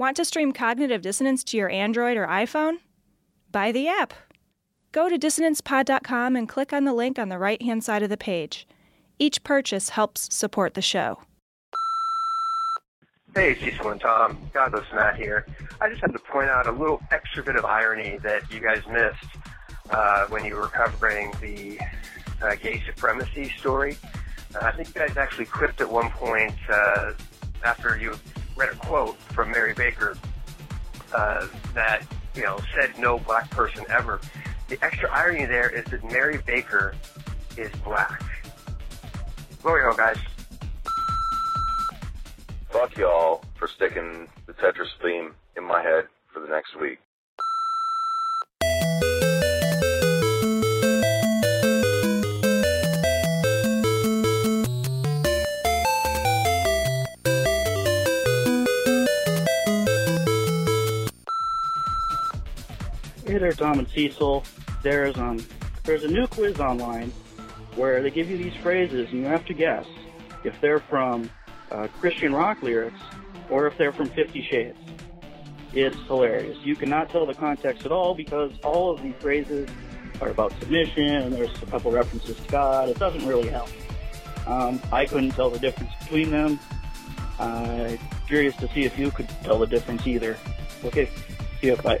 Want to stream Cognitive Dissonance to your Android or iPhone? Buy the app. Go to dissonancepod.com and click on the link on the right hand side of the page. Each purchase helps support the show. Hey, Cecil and Tom. Godless Matt here. I just had to point out a little extra bit of irony that you guys missed uh, when you were covering the uh, gay supremacy story. Uh, I think you guys actually quipped at one point uh, after you read a quote from Mary Baker uh, that you know said no black person ever. The extra irony there is that Mary Baker is black. Glory guys. Fuck y'all for sticking the Tetris theme in my head for the next week. Hey there, Tom and Cecil. There's um, there's a new quiz online where they give you these phrases and you have to guess if they're from uh, Christian rock lyrics or if they're from Fifty Shades. It's hilarious. You cannot tell the context at all because all of these phrases are about submission and there's a couple references to God. It doesn't really help. Um, I couldn't tell the difference between them. Uh, curious to see if you could tell the difference either. Okay, see you. Bye.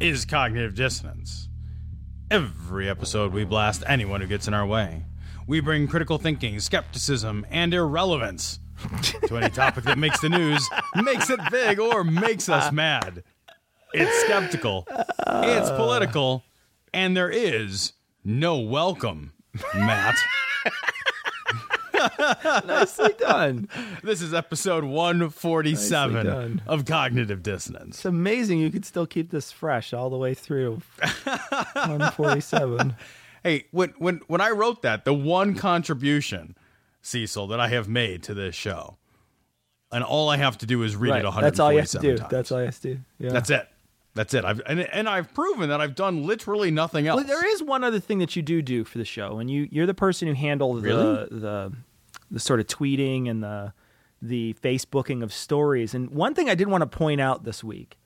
is Cognitive Dissonance. Every episode, we blast anyone who gets in our way. We bring critical thinking, skepticism, and irrelevance to any topic that makes the news, makes it big, or makes us mad. It's skeptical, it's political, and there is no welcome, Matt. Nicely done. This is episode 147 of Cognitive Dissonance. It's amazing you could still keep this fresh all the way through 147. Hey, when when when I wrote that, the one contribution, Cecil, that I have made to this show, and all I have to do is read Right, it 147 That's all you have to do. times. That's all you have to do. Yeah. That's it. That's it. I've and, and I've proven that I've done literally nothing else. Well, there is one other thing that you do do for the show, and you you're the person who handles Really? the the the sort of tweeting and the the Facebooking of stories. And one thing I did want to point out this week,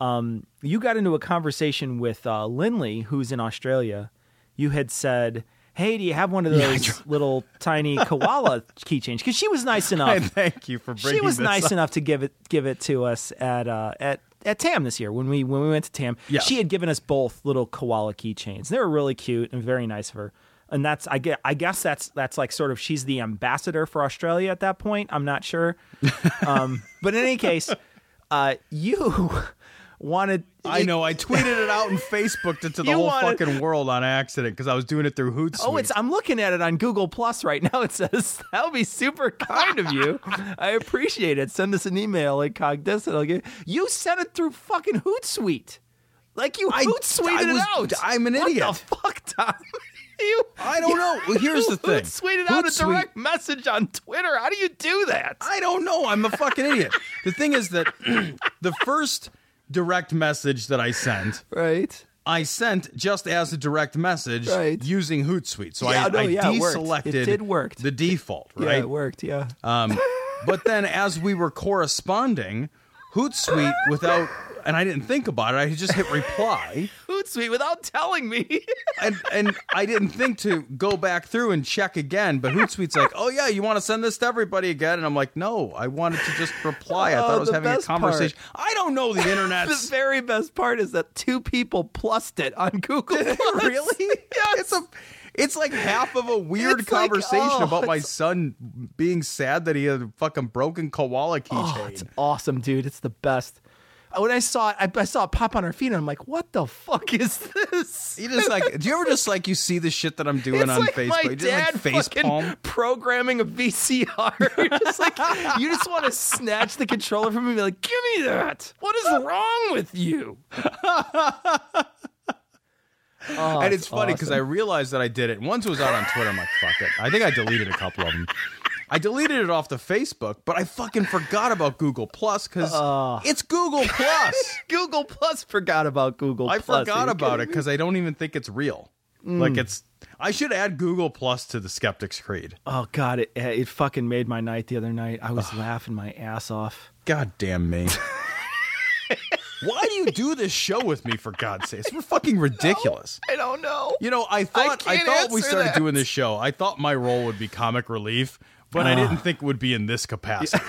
um, you got into a conversation with uh, Lindley, who's in Australia. You had said. Hey, do you have one of Yeah, those little tiny koala keychains? Because she was nice enough. Thank you for bringing she was nice up. enough to give it give it to us at uh, at at Tam this year when we when we went to Tam. Yeah. She had given us both little koala keychains. They were really cute and very nice of her. And that's I get I guess that's that's like sort of she's the ambassador for Australia at that point. I'm not sure. um, but in any case, uh, you wanted I know. I tweeted it out and Facebooked it to the whole wanted- fucking world on accident because I was doing it through Hootsuite. Oh, it's I'm looking at it on Google Plus right now. It says that would be super kind of you. I appreciate it. Send us an email at Cogdis. I'll give you sent it through fucking Hootsuite. Like you I, I was, it out. I'm an what idiot. What the fuck, Tom? You I don't know. Well, here's the thing. Hootsuited out a direct message on Twitter. How do you do that? I don't know. I'm a fucking idiot. The thing is that the first direct message that I sent, right. I sent just as a direct message Right. using Hootsuite. So Yeah, I, no, I yeah, it. It did work. the default, Yeah, right? it worked. Yeah. Um, but then as we were corresponding, Hootsuite without, and I didn't think about it, I just hit reply. Hootsuite without telling me. and and I didn't think to go back through and check again, but Hootsuite's like, "Oh yeah, you want to send this to everybody again?" And I'm like, "No, I wanted to just reply. I Oh, thought I was the having a best part. conversation. I don't know the internet. the very best part is that two people plussed it on Google. Plus. really. Yes. It's a it's like half of a weird It's like, conversation oh, about my son being sad that he had a fucking broken koala Oh, keychain. it's awesome, dude. It's the best. When I saw it, I, I saw it pop on her feed, and I'm like, "What the fuck is this?" You just like, do you ever just like you see the shit that I'm doing It's on like Facebook? my You just dad like face palm. programming a VCR. You're just like you just want to snatch the controller from me and be like, "Give me that! What is wrong with you?" Oh, and it's funny because I realized that I did it. Once it was out on Twitter, I'm like, fuck it. I think I deleted a couple of them. I deleted it off the Facebook, but I fucking forgot about Google Plus because it's Google Plus. Google Plus forgot about Google. I Plus. Forgot about it because I don't even think it's real. Mm. Like it's. I should add Google Plus to the Skeptics Creed. Oh god, it eh, it fucking made my night the other night. I was laughing my ass off. God damn me. Why do you do this show with me? For God's sakes, we're fucking ridiculous. I don't know. You know, I thought I, can't thought we started that. doing this show. I thought my role would be comic relief, but I uh. didn't think would be in this capacity.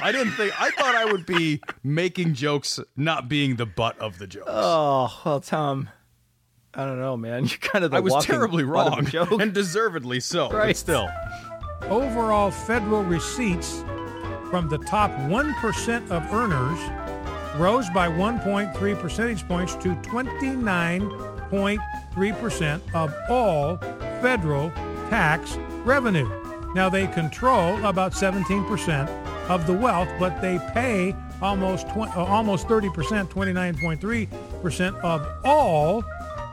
I didn't think I thought I would be making jokes, not being the butt of the jokes. Oh well, Tom. I don't know, man. You're kind of the I was terribly butt of wrong, the joke. and deservedly so. But Right. still, overall federal receipts from the top 1% of earners rose by 1.3 percentage points to 29.3% of all federal tax revenue. Now, they control about 17% of the wealth, but they pay almost, tw- uh, almost 30%, 29.3% of all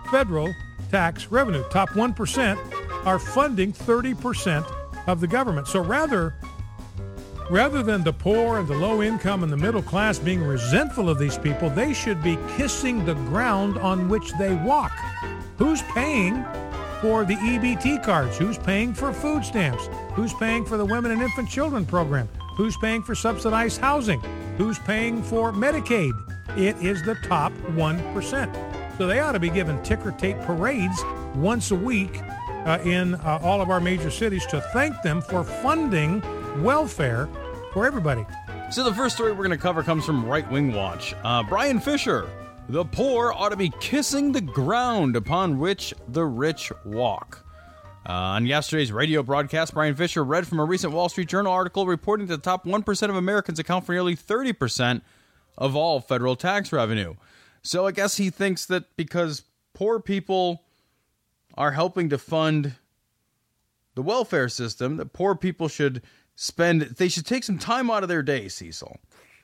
federal tax revenue. Top 1% are funding 30% of the government. So rather rather than the poor and the low income and the middle class being resentful of these people, they should be kissing the ground on which they walk. Who's paying for the EBT cards? Who's paying for food stamps? Who's paying for the women and infant children program? Who's paying for subsidized housing? Who's paying for Medicaid? It is the top 1%. So they ought to be given ticker tape parades once a week uh, in uh, all of our major cities to thank them for funding welfare for everybody. so the first story we're going to cover comes from Right Wing Watch. Uh, Bryan Fischer, the poor ought to be kissing the ground upon which the rich walk. Uh, on yesterday's radio broadcast, Bryan Fischer read from a recent Wall Street Journal article reporting that the top 1% of Americans account for nearly 30% of all federal tax revenue. So I guess he thinks that because poor people are helping to fund the welfare system, that poor people should spend, they should take some time out of their day, Cecil.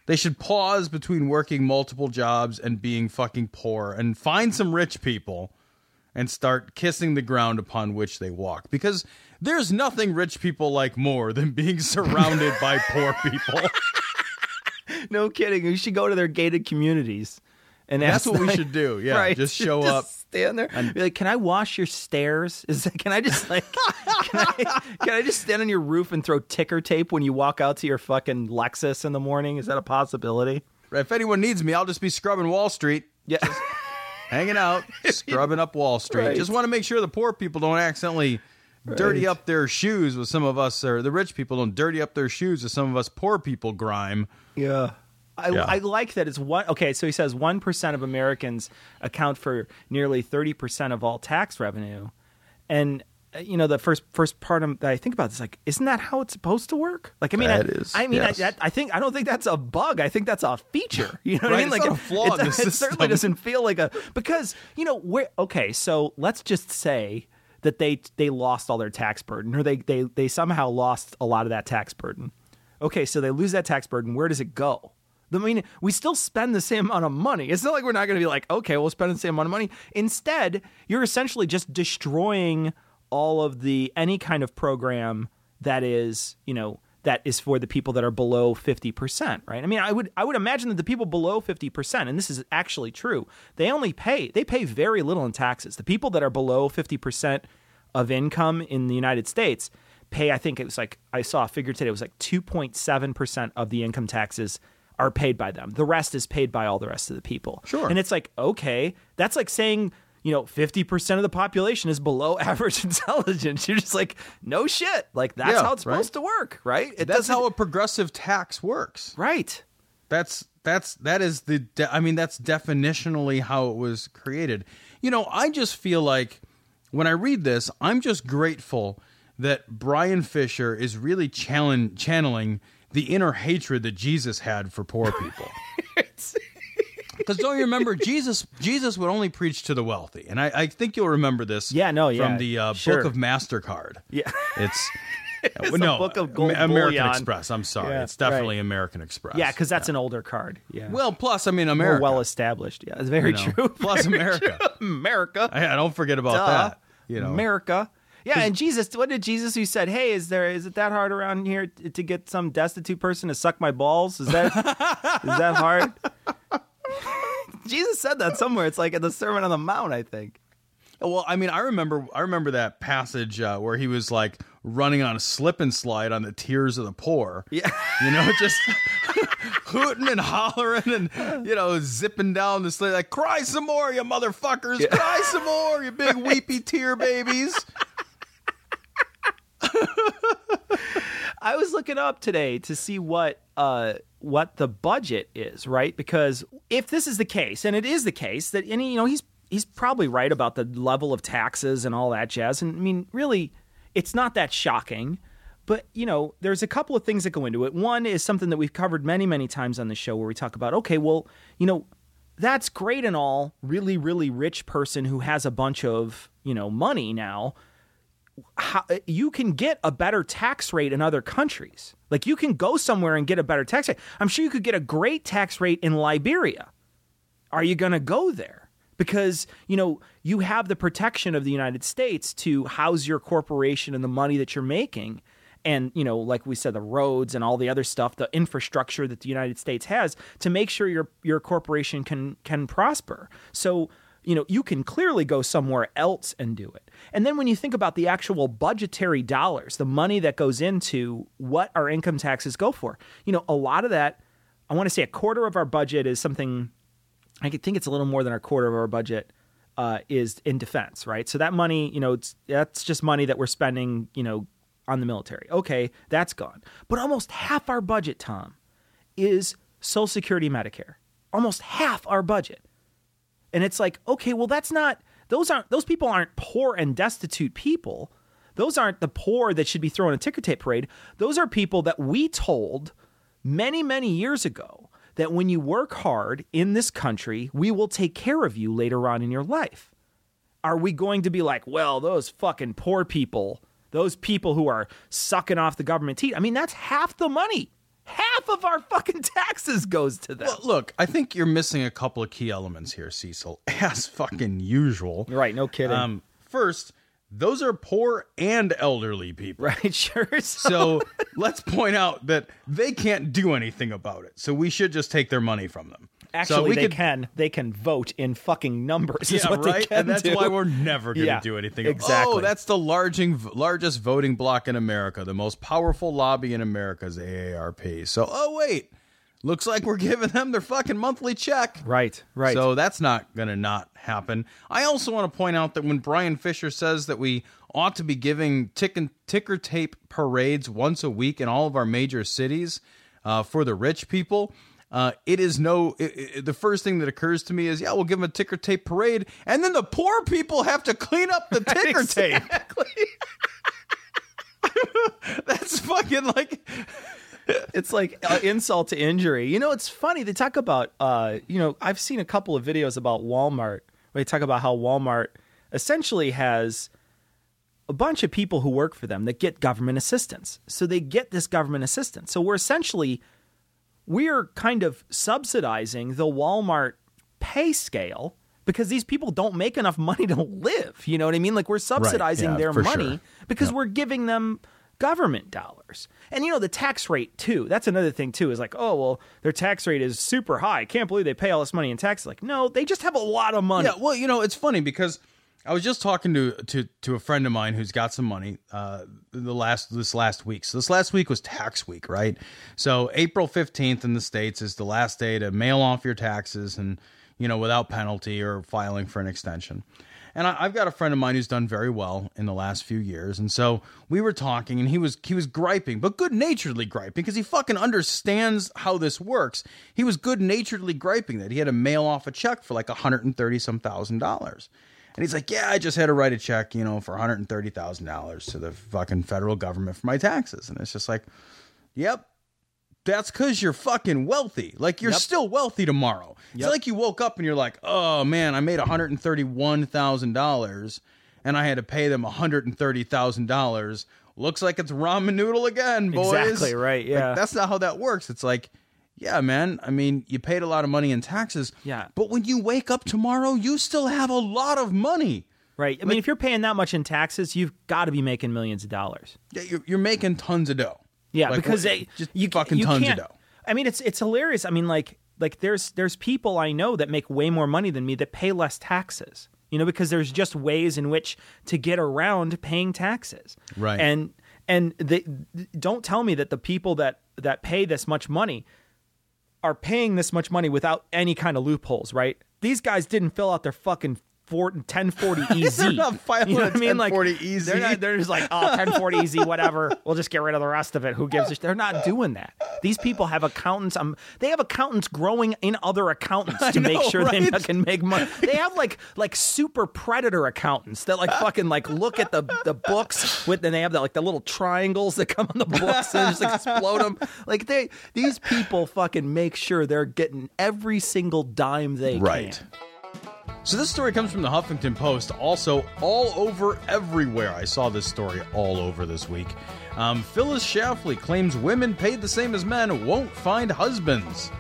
They should pause between working multiple jobs and being fucking poor and find some rich people and start kissing the ground upon which they walk. Because there's nothing rich people like more than being surrounded by poor people. no kidding. You should go to their gated communities. And That's ask what we should do. Yeah, right. just show up. stand there, and be like, "Can I wash your stairs? Is that, can I just like, can I, can I just stand on your roof and throw ticker tape when you walk out to your fucking Lexus in the morning? Is that a possibility?" If anyone needs me, I'll just be scrubbing Wall Street. Yeah. Hanging out, scrubbing up Wall Street. Right. Just want to make sure the poor people don't accidentally dirty Right. up their shoes with some of us, or the rich people don't dirty up their shoes with some of us poor people grime. Yeah. I, Yeah. I like that it's one. Okay, so he says 1% of Americans account for nearly 30% of all tax revenue. And, Uh, you know, the first first part of, that I think about is like, isn't that how it's supposed to work? Like, I mean, That I, is, I mean, yes. I, that, I think, I don't think that's a bug. I think that's a feature. You know what Right, I mean? it's Like, not a flaw in the it, it certainly doesn't feel like a, because, you know, we're, okay, so let's just say that they they lost all their tax burden or they, they, they somehow lost a lot of that tax burden. Okay, so they lose that tax burden. Where does it go? I mean, we still spend the same amount of money. It's not like we're not going to be like, okay, we'll spend the same amount of money. Instead, you're essentially just destroying all of the any kind of program that is, you know, that is for the people that are below 50%, right? I mean, I would I would imagine that the people below 50%, and this is actually true, they only pay they pay very little in taxes. The people that are below 50% of income in the United States pay I think it was like I saw a figure today it was like 2.7% of the income taxes are paid by them. The rest is paid by all the rest of the people. Sure. And it's like, okay, that's like saying, you know, 50% of the population is below average intelligence. You're just like, no shit. Like that's Yeah, how it's right. supposed to work, right? It That's how a progressive tax works. Right. That's that's that is the de- I mean that's definitionally how it was created. You know, I just feel like when I read this, I'm just grateful that Bryan Fischer is really challenge, channeling the inner hatred that Jesus had for poor people. Because don't you remember Jesus? Jesus would only preach to the wealthy, and I, I think you'll remember this. Yeah, no, yeah, from the uh, sure. book of Mastercard. Yeah. It's, It's a no book of gold American bullion. Express. I'm sorry, Yeah, it's definitely right. American Express. Yeah, because that's an older card. Yeah. well, plus I mean more America. well established. Yeah, it's very you know, true. Plus America. America. I, I don't forget about Duh. that. You know, America. Yeah, and Jesus, what did Jesus who said, "Hey, is there is it that hard around here to get some destitute person to suck my balls? Is that is that hard?" Jesus said that somewhere. It's like at the Sermon on the Mount, I think. Well, I mean, I remember, I remember that passage uh, where he was like running on a slip and slide on the tears of the poor. Yeah. you know, just hooting and hollering and you know zipping down the slide like, "Cry some more, you motherfuckers! Cry some more, you big weepy tear babies!" I was looking up today to see what uh what the budget is, right? Because if this is the case, and it is the case that any you know he's he's probably right about the level of taxes and all that jazz. And I mean, really, it's not that shocking. But you know, there's a couple of things that go into it. One is something that we've covered many, many times on the show, where we talk about, okay, well, you know, that's great and all. Really, really rich person who has a bunch of you know money now how, you can get a better tax rate in other countries. Like you can go somewhere and get a better tax rate. I'm sure you could get a great tax rate in Liberia. Are you going to go there? Because, you know, you have the protection of the United States to house your corporation and the money that you're making. And, you know, like we said, the roads and all the other stuff, the infrastructure that the United States has to make sure your your corporation can can prosper. So you know, you can clearly go somewhere else and do it. And then when you think about the actual budgetary dollars, the money that goes into what our income taxes go for, you know, a lot of that, I want to say a quarter of our budget is something, I think it's a little more than a quarter of our budget uh, is in defense, right? So that money, you know, that's just money that we're spending, you know, on the military. Okay, that's gone. But almost half our budget, Tom, is Social Security Medicare. Almost half our budget. And it's like, okay, well, that's not, those aren't, those people aren't poor and destitute people. Those aren't the poor that should be throwing a ticker tape parade. Those are people that we told many, many years ago that when you work hard in this country, we will take care of you later on in your life. Are we going to be like, well, those fucking poor people, those people who are sucking off the government teat? I mean, that's half the money. Half of our fucking taxes goes to them. Well, look, I think you're missing a couple of key elements here, Cecil, as fucking usual. Right, no kidding. Um, first, those are poor and elderly people. right, sure. So let's point out that they can't do anything about it. So we should just take their money from them. So Actually, we they could, can. They can vote in fucking numbers. is Yeah, what right. They can and that's do. why we're never going to Yeah, do anything. exactly. Oh, that's the larging, largest voting bloc in America. The most powerful lobby in America is AARP. So, oh wait, looks like we're giving them their fucking monthly check. right, right. So that's not going to not happen. I also want to point out that when Bryan Fischer says that we ought to be giving tick and ticker tape parades once a week in all of our major cities uh, for the rich people. Uh, it is no. It, it- the first thing that occurs to me is, yeah, we'll give them a ticker tape parade, and then the poor people have to clean up the ticker tape. That's fucking like it's like uh, insult to injury. You know, it's funny. They talk about, uh, you know, I've seen a couple of videos about Walmart where they talk about how Walmart essentially has a bunch of people who work for them that get government assistance. So they get this government assistance. So we're essentially, we're kind of subsidizing the Walmart pay scale because these people don't make enough money to live. You know what I mean? Like we're subsidizing yeah, their money sure. because we're giving them government dollars. And you know the tax rate too. That's another thing too. Is like, oh well, their tax rate is super high. Can't believe they pay all this money in taxes. Like, no, they just have a lot of money. Yeah, well, you know, it's funny because I was just talking to to to a friend of mine who's got some money uh the last this last week. So this last week was tax week, right? So April 15th in the states is the last day to mail off your taxes and you know, without penalty or filing for an extension. And I, I've got a friend of mine who's done very well in the last few years, and so we were talking, and he was he was griping, but good naturedly griping because he fucking understands how this works. He was good naturedly griping that he had to mail off a check for like a hundred and thirty some thousand dollars, and he's like, "Yeah, I just had to write a check, you know, for one hundred and thirty thousand dollars to the fucking federal government for my taxes," and it's just like, "Yep, that's because you're fucking wealthy. Like you're Yep. still wealthy tomorrow. It's like you woke up and you're like, oh man, I made $131,000 and I had to pay them $130,000. Looks like it's ramen noodle again, boys. Exactly right, Like, yeah. that's not how that works. It's like, yeah, man. I mean, you paid a lot of money in taxes. Yeah. But when you wake up tomorrow, you still have a lot of money. Right. I mean, if you're paying that much in taxes, you've got to be making millions of dollars. Yeah, you're, you're making tons of dough. Yeah, Like, because they, just you fucking you tons of dough. I mean, it's it's hilarious. I mean, like like there's there's people I know that make way more money than me that pay less taxes. You know, because there's just ways in which to get around paying taxes. Right. And and they don't tell me that the people that that pay this much money are paying this much money without any kind of loopholes, right? These guys didn't fill out their fucking 1040 EZ. They're not filing you know what I mean? Like 1040 EZ. They're, not, they're just like, oh, 1040 EZ, whatever. We'll just get rid of the rest of it. Who gives a sh-? They're not doing that. These people have accountants. Um, they have accountants growing in other accountants to make know, sure they can make money. They have like like super predator accountants that like fucking like look at the the books with, and they have that like the little triangles that come on the books and just like explode them. Like they these people fucking make sure they're getting every single dime they Right. can. So this story comes from the Huffington Post, also all over everywhere. I saw this story all over this week. Um, Phyllis Schlafly claims women paid the same as men won't find husbands.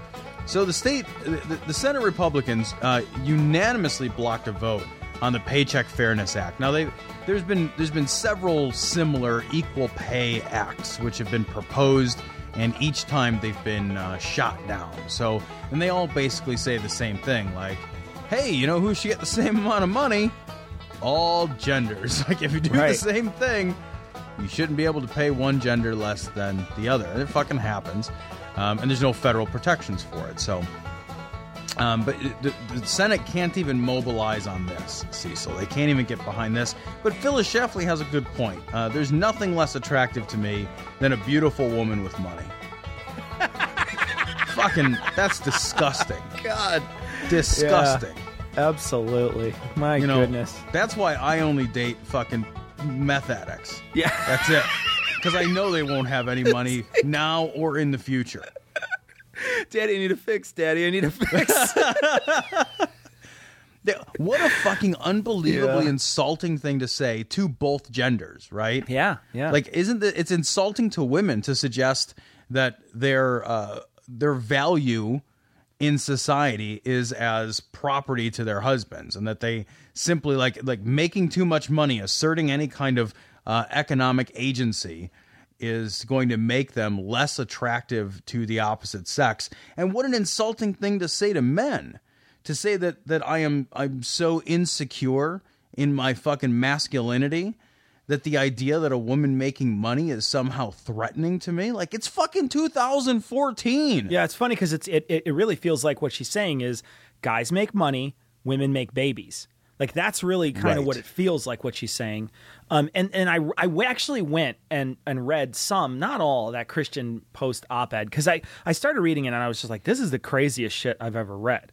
So the state, the, the Senate Republicans uh, unanimously blocked a vote on the Paycheck Fairness Act. Now they there's been there's been several similar equal pay acts which have been proposed, and each time they've been uh, shot down. So and they all basically say the same thing, like, "Hey, you know who should get the same amount of money? All genders. Like if you do the same thing, you shouldn't be able to pay one gender less than the other. And it fucking happens. Um, and there's no federal protections for it. So, um, but the, the Senate can't even mobilize on this, Cecil. They can't even get behind this. But Phyllis Schlafly has a good point. Uh, there's nothing less attractive to me than a beautiful woman with money. fucking, that's disgusting. God. Disgusting. Absolutely. My You know, goodness. that's why I only date fucking meth addicts. Yeah. That's it. Because I know they won't have any money now or in the future. Daddy, I need a fix. Daddy, I need a fix. What a fucking unbelievably Yeah. insulting thing to say to both genders, right? yeah. Yeah. Like, isn't it? It's insulting to women to suggest that their uh, their value in society is as property to their husbands, and that they simply like like making too much money, asserting any kind of uh, economic agency is going to make them less attractive to the opposite sex. And what an insulting thing to say to men. To say that that I am I'm so insecure in my fucking masculinity that the idea that a woman making money is somehow threatening to me like it's fucking 2014 Yeah, it's funny because it's it, it really feels like what she's saying is guys make money, women make babies. Like that's really kind of what it feels like what she's saying. Um, and and I I actually went and and read some, not all, that Christian Post op-ed because I I started reading it and I was just like, this is the craziest shit I've ever read.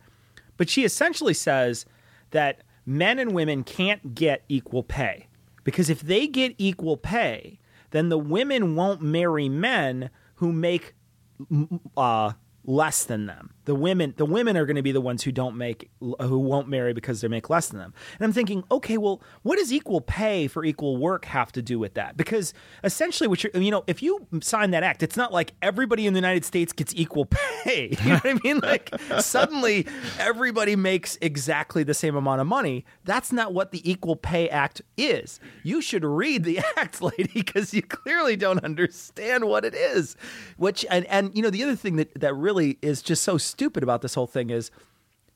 But she essentially says that men and women can't get equal pay because if they get equal pay, then the women won't marry men who make uh, less than them. The women, the women are going to be the ones who don't make, who won't marry because they make less than them. And I'm thinking, okay, well, what does equal pay for equal work have to do with that? Because essentially, what you're, you know, if you sign that act, it's not like everybody in the United States gets equal pay. You know what I mean? Like suddenly everybody makes exactly the same amount of money. That's not what the Equal Pay Act is. You should read the act, lady, because you clearly don't understand what it is. Which and and you know the other thing that that really is just so stupid about this whole thing is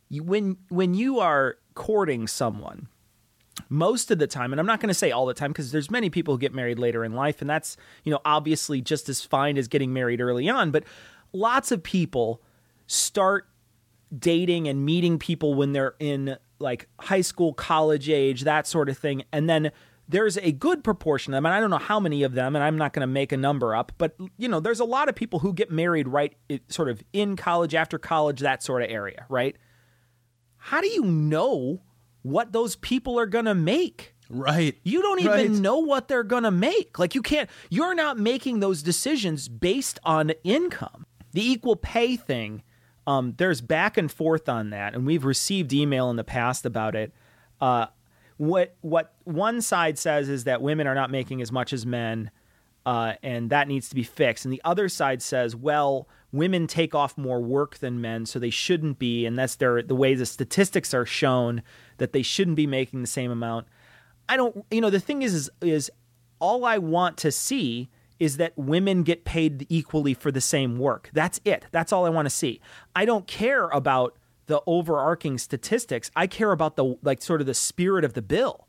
you, when when you are courting someone most of the time and i'm not going to say all the time because there's many people who get married later in life and that's you know obviously just as fine as getting married early on but lots of people start dating and meeting people when they're in like high school, college age, that sort of thing. And then there's a good proportion of them, and I don't know how many of them, and I'm not going to make a number up, but you know, there's a lot of people who get married right sort of in college, after college, that sort of area, right? How do you know what those people are going to make? right You don't even Right. know what they're going to make. Like you can't you're not making those decisions based on income. the equal pay thing. Um, there's back and forth on that, and we've received email in the past about it. Uh, what what one side says is that women are not making as much as men, uh, and that needs to be fixed. And the other side says, well, women take off more work than men, so they shouldn't be, and that's their the way the statistics are shown that they shouldn't be making the same amount. I don't, you know, the thing is, is, is all I want to see is that women get paid equally for the same work. That's it. That's all I want to see. I don't care about the overarching statistics. I care about the like sort of the spirit of the bill.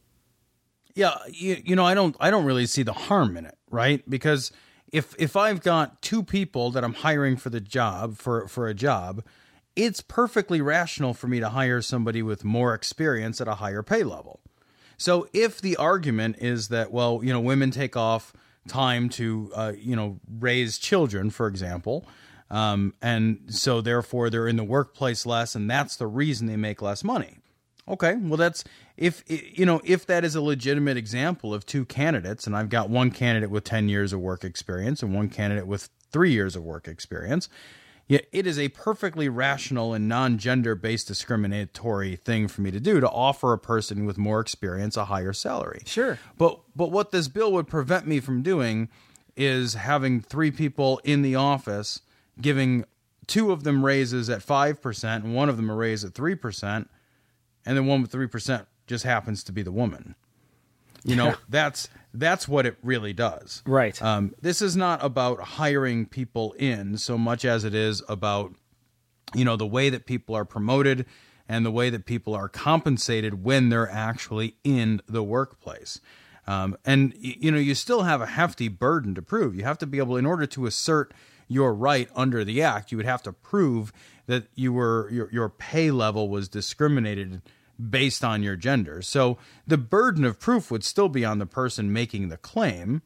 Yeah, you, you know, I don't I don't really see the harm in it, right? Because if if I've got two people that I'm hiring for the job for for a job, it's perfectly rational for me to hire somebody with more experience at a higher pay level. So if the argument is that well, you know, women take off time to uh, you know raise children, for example, um, and so therefore they're in the workplace less, and that's the reason they make less money. Okay, well that's if you know if that is a legitimate example of two candidates, and I've got one candidate with ten years of work experience and one candidate with three years of work experience. Yeah, it is a perfectly rational and non-gender based discriminatory thing for me to do to offer a person with more experience a higher salary. Sure. But but what this bill would prevent me from doing is having three people in the office giving two of them raises at 5% and one of them a raise at 3% and the one with 3% just happens to be the woman. You know, that's that's what it really does. Right. Um, this is not about hiring people in so much as it is about, you know, the way that people are promoted and the way that people are compensated when they're actually in the workplace. Um, and you know, you still have a hefty burden to prove. You have to be able, in order to assert your right under the act, you would have to prove that you were your your pay level was discriminated based on your gender. So the burden of proof would still be on the person making the claim,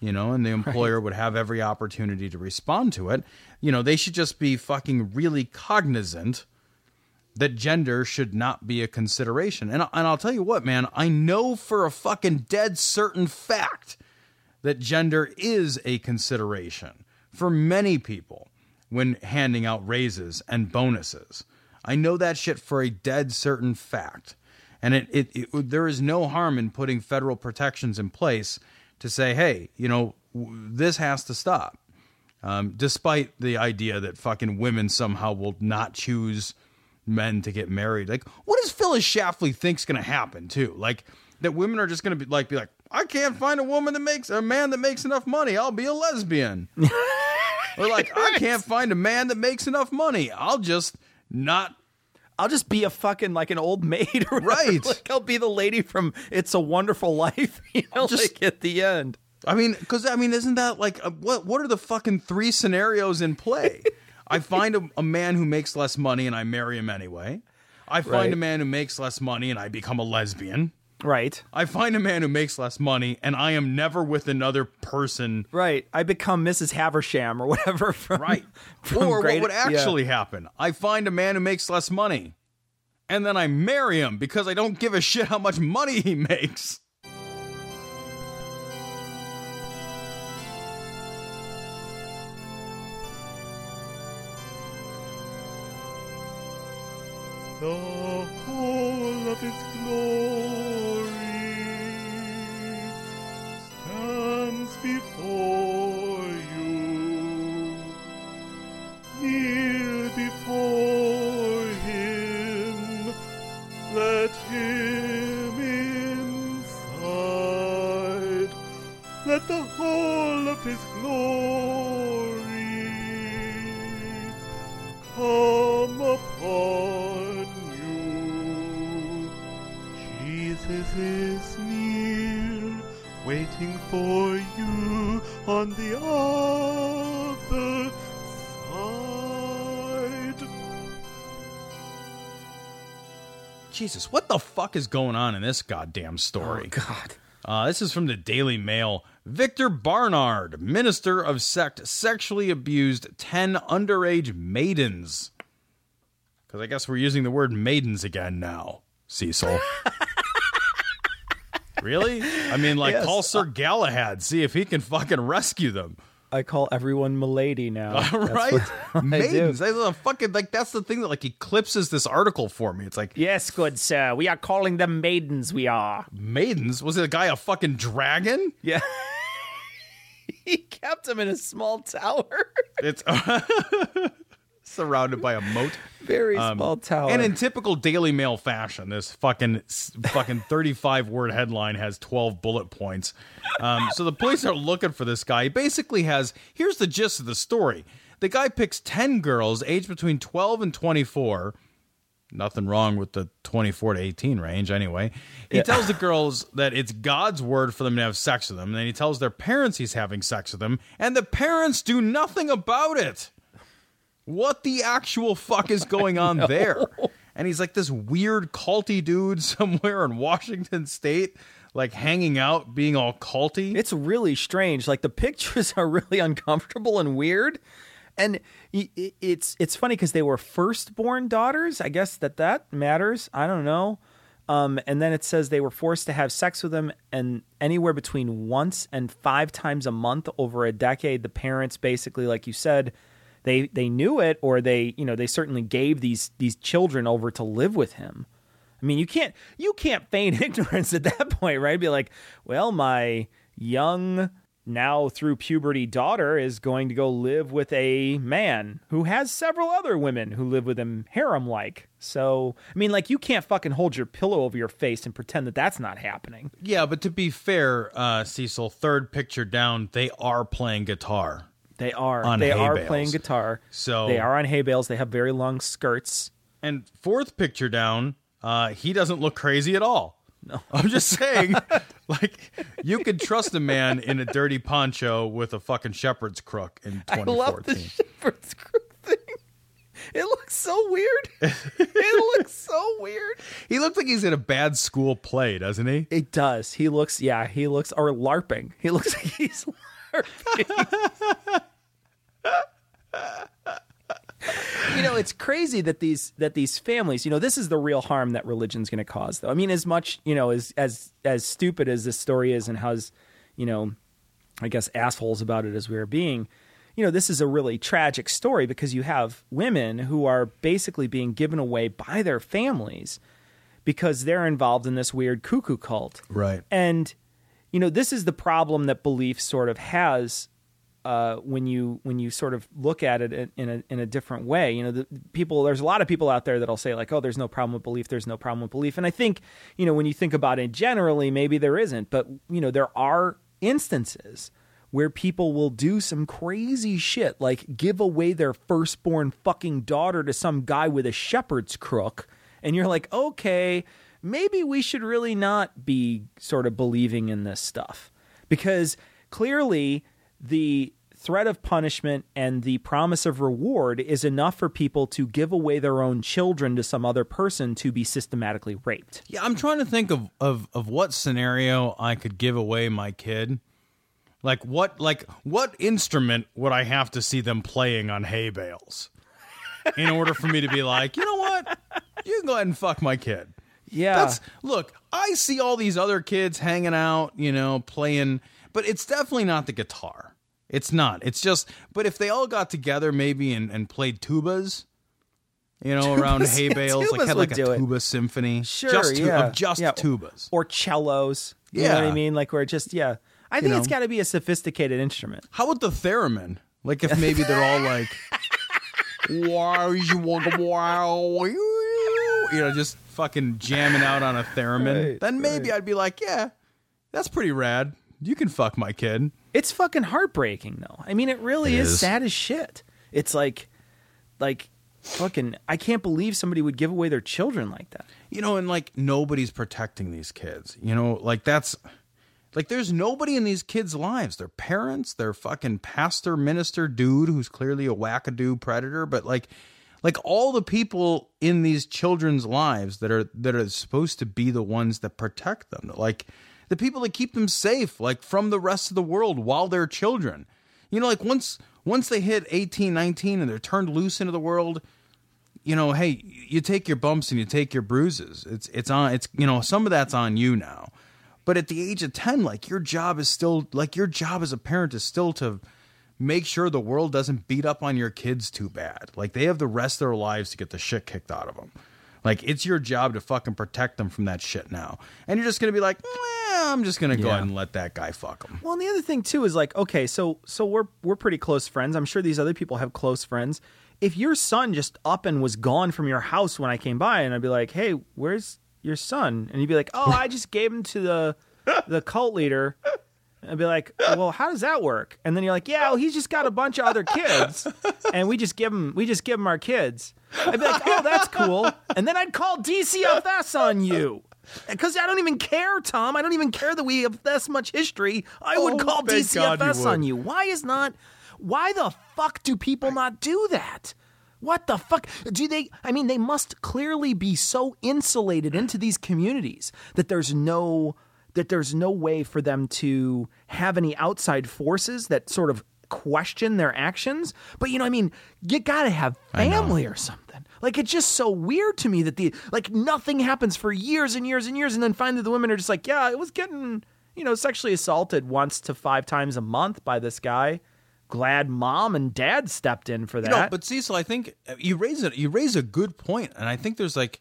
you know, and the employer right. would have every opportunity to respond to it. You know, they should just be fucking really cognizant that gender should not be a consideration. And, and I'll tell you what, man, I know for a fucking dead certain fact that gender is a consideration for many people when handing out raises and bonuses. I know that shit for a dead certain fact. And it, it, it, there is no harm in putting federal protections in place to say, hey, you know, this has to stop. Um, despite the idea that fucking women somehow will not choose men to get married. Like, what does Phyllis Schlafly think's going to happen too? Like that women are just going to be like, be like, I can't find a woman that makes a man that makes enough money. I'll be a lesbian. or like, I can't find a man that makes enough money. I'll just not I'll just be a fucking like an old maid, or right? Like I'll be the lady from It's a Wonderful Life, you know, just, like at the end. I mean, because I mean, isn't that like a, what? What are the fucking three scenarios in play? I find a, a, man who makes less money and I marry him anyway. I find right. a man who makes less money and I become a lesbian. Right. I find a man who makes less money and I am never with another person. Right. I become Mrs. Haversham or whatever. From, right. From or great, what would actually yeah. happen? I find a man who makes less money and then I marry him because I don't give a shit how much money he makes. The whole of his Jesus, what the fuck is going on in this goddamn story? Oh, God. Uh, this is from the Daily Mail. Victor Barnard, minister of sect, sexually abused 10 underage maidens. Because I guess we're using the word maidens again now, Cecil. really? I mean, like, Yes. call Sir Galahad, see if he can fucking rescue them. I call everyone milady now. Right? I. Maidens. That's a fucking like that's the thing that like eclipses this article for me. It's like Yes, good sir. We are calling them maidens. We are. maidens. Was it a guy a fucking dragon? Yeah. he kept him in a small tower. It's surrounded by a moat. Very small tower. Um, And in typical Daily Mail fashion, this fucking fucking 35 word headline has 12 bullet points. Um, so the police are looking for this guy. He basically has here's the gist of the story. The guy picks 10 girls aged between 12 and 24. Nothing wrong with the 24 to 18 range anyway. He tells the girls that it's God's word for them to have sex with them. And then he tells their parents he's having sex with them. And the parents do nothing about it what the actual fuck is going on there? And he's like this weird culty dude somewhere in Washington State, like hanging out, being all culty. It's really strange. Like the pictures are really uncomfortable and weird. And it's it's funny because they were firstborn daughters. I guess that that matters. I don't know. Um, and then it says they were forced to have sex with him, and anywhere between once and five times a month over a decade. The parents basically, like you said, they they knew it, or they you know they certainly gave these these children over to live with him. I mean, you can't you can't feign ignorance at that point, right? Be like, well, my young now through puberty daughter is going to go live with a man who has several other women who live with him harem like. So, I mean, like you can't fucking hold your pillow over your face and pretend that that's not happening. yeah, but to be fair, uh, Cecil, third picture down, they are playing guitar. They are they are bales. playing guitar. So- they are on hay bales. They have very long skirts. And fourth picture down, uh, he doesn't look crazy at all. No. I'm just saying, like, you could trust a man in a dirty poncho with a fucking shepherd's crook in 2014. I love the 2014. shepherd's crook thing. It looks so weird. it looks so weird. He looks like he's in a bad school play, doesn't he? It does. He looks, yeah, he looks, or LARPing. He looks like he's LARPing. You know, it's crazy that these that these families, you know, this is the real harm that religion's going to cause. Though, I mean, as much, you know, as as as stupid as this story is, and how's, you know, I guess assholes about it as we are being. You know, this is a really tragic story because you have women who are basically being given away by their families because they're involved in this weird cuckoo cult. Right. And you know, this is the problem that belief sort of has uh, when you when you sort of look at it in- a in a different way. You know, the people there's a lot of people out there that'll say like, "Oh, there's no problem with belief. There's no problem with belief." And I think you know when you think about it generally, maybe there isn't, but you know there are instances where people will do some crazy shit like give away their firstborn fucking daughter to some guy with a shepherd's crook and you're like okay maybe we should really not be sort of believing in this stuff because clearly the threat of punishment and the promise of reward is enough for people to give away their own children to some other person to be systematically raped Yeah, I'm trying to think of, of, of what scenario I could give away my kid. Like what like what instrument would I have to see them playing on hay bales in order for me to be like, you know what? You can go ahead and fuck my kid. yeah That's look, I see all these other kids hanging out, you know, playing, but it's definitely not the guitar. It's not. It's just but if they all got together maybe and, and played tubas, you know, around hay bales, like had like a do it. tuba symphony. Sure, just tu- yeah. of just Yeah. tubas. or cellos. You know what I mean? Like where it just yeah. I think know. it's got to be a sophisticated instrument. How about the theremin? Like if maybe they're all like, wow, you want wow, you know, just fucking jamming out on a theremin. Right, then maybe I'd be like, yeah, that's pretty rad. You can fuck my kid. It's fucking heartbreaking though. I mean, it really It is, is. sad as shit. It's like, like, fucking. I can't believe somebody would give away their children like that. You know, and like nobody's protecting these kids. You know, like that's like there's nobody in these kids' lives. Their parents, their fucking pastor, minister, dude who's clearly a wackadoo predator, but like like all the people in these children's lives that are that are supposed to be the ones that protect them. Like the people that keep them safe, like from the rest of the world while they're children. You know, like once once they hit 18, 19 and they're turned loose into the world, you know, hey, you take your bumps and you take your bruises. It's it's on it's you know, some of that's on you now. But at the age of 10, like your job is still like your job as a parent is still to make sure the world doesn't beat up on your kids too bad. Like they have the rest of their lives to get the shit kicked out of them. Like it's your job to fucking protect them from that shit now. And you're just gonna be like, I'm just gonna go Yeah. ahead and let that guy fuck them. Well, and the other thing too is like, okay, so so we're we're pretty close friends. I'm sure these other people have close friends. If your son just up and was gone from your house when I came by, and I'd be like, hey, where's your son? And he'd be like, oh, I just gave him to the the cult leader. And I'd be like, well, how does that work? And then you're like, yeah, well, he's just got a bunch of other kids, and we just give him we just give him our kids. I'd be like, oh, that's cool. And then I'd call DCFS on you. Because I don't even care, Tom. I don't even care that we have this much history. I would Oh, call God you DCFS on you. Why is not? Why the fuck do people not do that? What the fuck? Do they? I mean, they must clearly be so insulated into these communities that there's no that there's no way for them to have any outside forces that sort of question their actions. But you know, I mean, you gotta have family or something. Like it's just so weird to me that the like nothing happens for years and years and years, and then finally the women are just like, yeah, it was getting you know sexually assaulted once to five times a month by this guy. Glad mom and dad stepped in for that. You know, but Cecil, I think uh, you raise it. You raise a good point, and I think there's like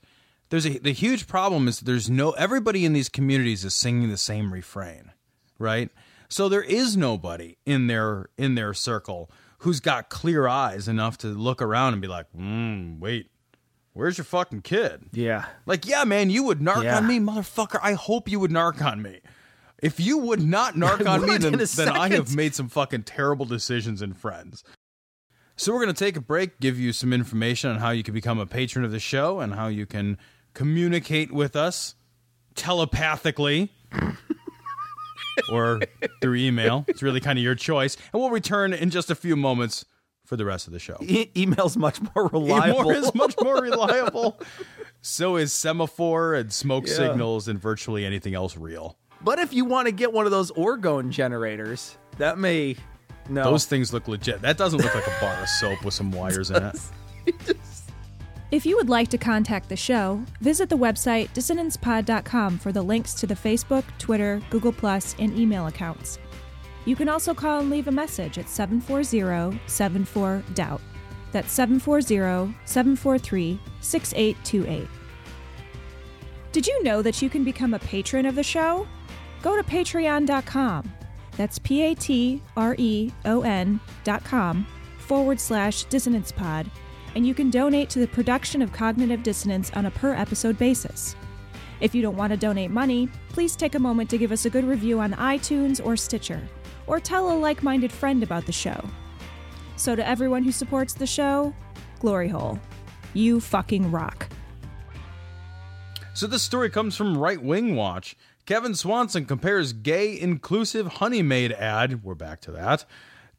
there's a the huge problem is there's no everybody in these communities is singing the same refrain, right? So there is nobody in their in their circle who's got clear eyes enough to look around and be like, mm, wait, where's your fucking kid? yeah, Like, yeah, man, you would narc Yeah. on me, motherfucker. I hope you would narc on me. If you would not narc on me, then, then I have made some fucking terrible decisions in friends. So we're going to take a break, give you some information on how you can become a patron of the show and how you can communicate with us telepathically or through email. It's really kind of your choice. And we'll return in just a few moments for the rest of the show. e- email's much more reliable. More is much more reliable. so is semaphore and smoke Yeah. signals and virtually anything else real. But if you want to get one of those orgone generators, that may no. Those things look legit. That doesn't look like a bar of soap with some wires in it. If you would like to contact the show, visit the website dissonancepod.com for the links to the Facebook, Twitter, Google, and email accounts. You can also call and leave a message at 740 74 Doubt. That's 740 743 6828. Did you know that you can become a patron of the show? Go to patreon.com. That's P A T R E O N dot com forward slash dissonance pod, and you can donate to the production of Cognitive Dissonance on a per episode basis. If you don't want to donate money, please take a moment to give us a good review on iTunes or Stitcher, or tell a like minded friend about the show. So, to everyone who supports the show, Glory Hole, you fucking rock. So this story comes from Right Wing Watch. Kevin Swanson compares gay inclusive honey maid ad, we're back to that,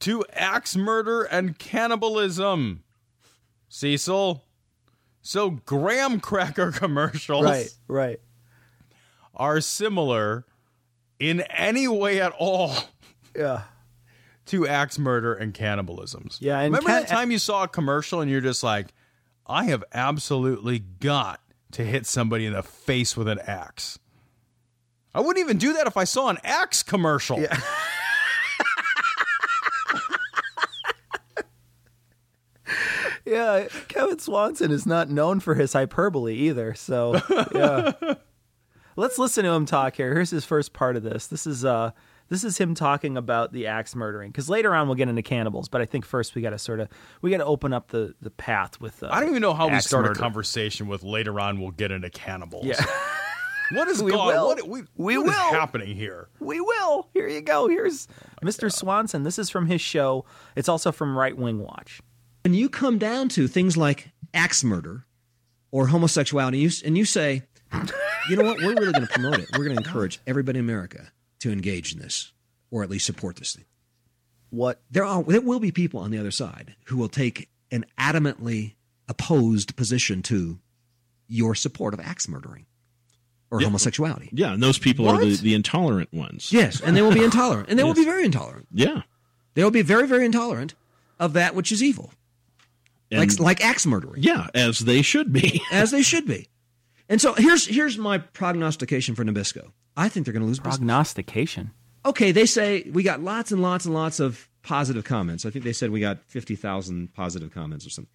to axe murder and cannibalism. Cecil. So graham cracker commercials right, right. are similar in any way at all Yeah. to axe murder and cannibalisms. Yeah, and remember can- that time you saw a commercial and you're just like, I have absolutely got to hit somebody in the face with an axe. I wouldn't even do that if I saw an axe commercial. Yeah. Yeah, Kevin Swanson is not known for his hyperbole either. So, yeah. Let's listen to him talk here. Here's his first part of this. This is uh this is him talking about the axe murdering cuz later on we'll get into cannibals, but I think first we got to sort of we got to open up the the path with uh, I don't even know how we start murder. a conversation with later on we'll get into cannibals. Yeah. What is We going will. What, we, We what is will. happening here? We will. Here you go. Here's Mr. Swanson. This is from his show. It's also from Right Wing Watch. When you come down to things like axe murder or homosexuality, you, and you say, you know what, we're really going to promote it. We're going to encourage everybody in America to engage in this or at least support this thing. What There are there will be people on the other side who will take an adamantly opposed position to your support of axe murdering or homosexuality. Yeah, and those people are the, the intolerant ones. Yes, and they will be intolerant, and they will be very intolerant. Yeah. They will be very, very intolerant of that which is evil, And, like like axe murdering. yeah, as they should be. as they should be. And so here's here's my prognostication for Nabisco. I think they're going to lose business. prognostication? okay, they say we got lots and lots and lots of positive comments. I think they said we got 50,000 positive comments or something.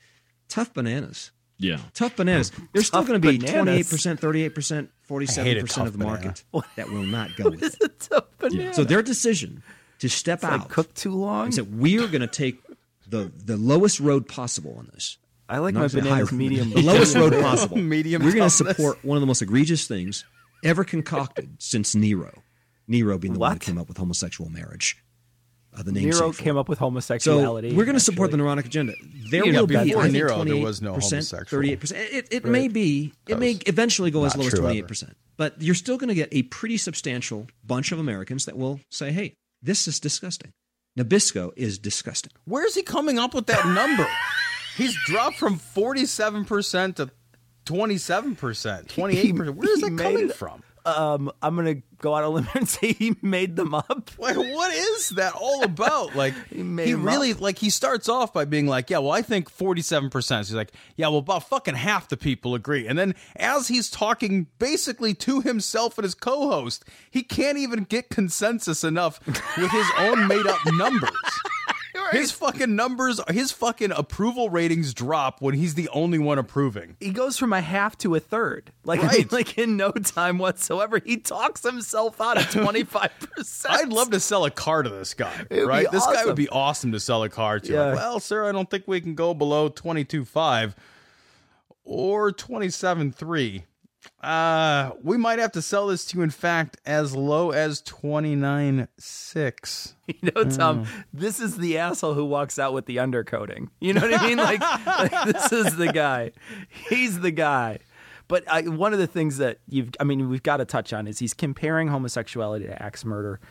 Tough bananas. Yeah. Tough bananas. Hmm. There's still going to be 28%, 38%, I hate a 47% of the market banana. that will not go with it. It's a tough banana. So their decision to step It's out like cooked too long. and said, we are going to take the, the lowest road possible on this. I like Not my to bananas high road, medium. The lowest road possible. Medium We're going to support one of the most egregious things ever concocted since Nero. Nero being the one What? that came up with homosexual marriage. Uh, the name Nero came up with homosexuality. So homosexuality. we're going to support the neurotic agenda. There You know, will be before I think, Nero, there was no 28%, homosexual. 38%. It, it may be. It may eventually go as low as 28%. But you're still going to get a pretty substantial bunch of Americans that will say, "Hey, this is disgusting." Nabisco is disgusting. Where's he coming up with that number? He's dropped from 47% to 27%, 28%. Where is he that coming from? Um, I'm gonna go out on a limb and say he made them up. Like, what is that all about? Like, He he, really, up. like, he starts off by being like, yeah, well, I think 47%. He's like, yeah, well, about fucking half the people agree. And then as he's talking basically to himself and his co host, he can't even get consensus enough with his own made up His fucking numbers, his fucking approval ratings drop when he's the only one approving. He goes from a half to a third, like I mean, Right. like in no time whatsoever. He talks himself out of 25. percent I'd love to sell a car to this guy, It would right? This guy would be awesome to sell a car to. Yeah. Like, well, sir, I don't think we can go below 22.5 or 27.3. Uh, we might have to sell this to you, in fact, as low as 29.6. You know, Tom, Mm. this is the asshole who walks out with the undercoating. You know what I mean? Like, like, this is the guy. He's the guy. But I, one of the things that you've, I mean, we've got to touch on is he's comparing homosexuality to axe murder.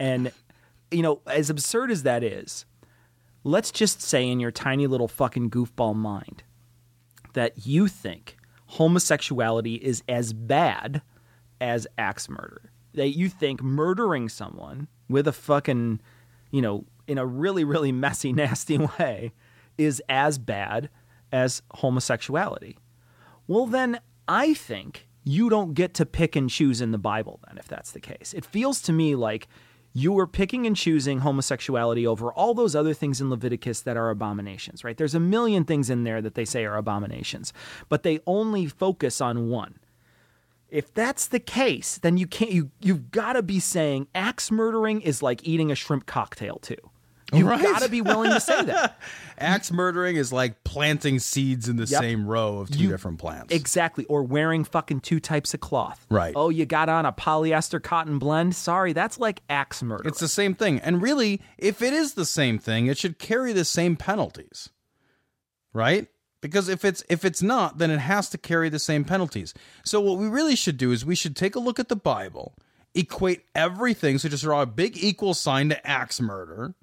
And, you know, as absurd as that is, let's just say in your tiny little fucking goofball mind that you think homosexuality is as bad as axe murder. That you think murdering someone with a fucking, you know, in a really, really messy, nasty way is as bad as homosexuality. Well, then I think you don't get to pick and choose in the Bible, then, if that's the case. It feels to me like you are picking and choosing homosexuality over all those other things in Leviticus that are abominations, right? There's a million things in there that they say are abominations, but they only focus on one. If that's the case, then you can't you you've got to be saying axe murdering is like eating a shrimp cocktail too. You've Right. got to be willing to say that. Axe murdering is like planting seeds in the Yep. same row of two You- different plants. Exactly. Or wearing fucking two types of cloth. Right. Oh, you got on a polyester cotton blend? Sorry, that's like axe murder. It's the same thing. And really, if it is the same thing, it should carry the same penalties. Right? Because if it's if it's not, then it has to carry the same penalties. So what we really should do is we should take a look at the Bible, equate everything, so just draw a big equal sign to axe murder,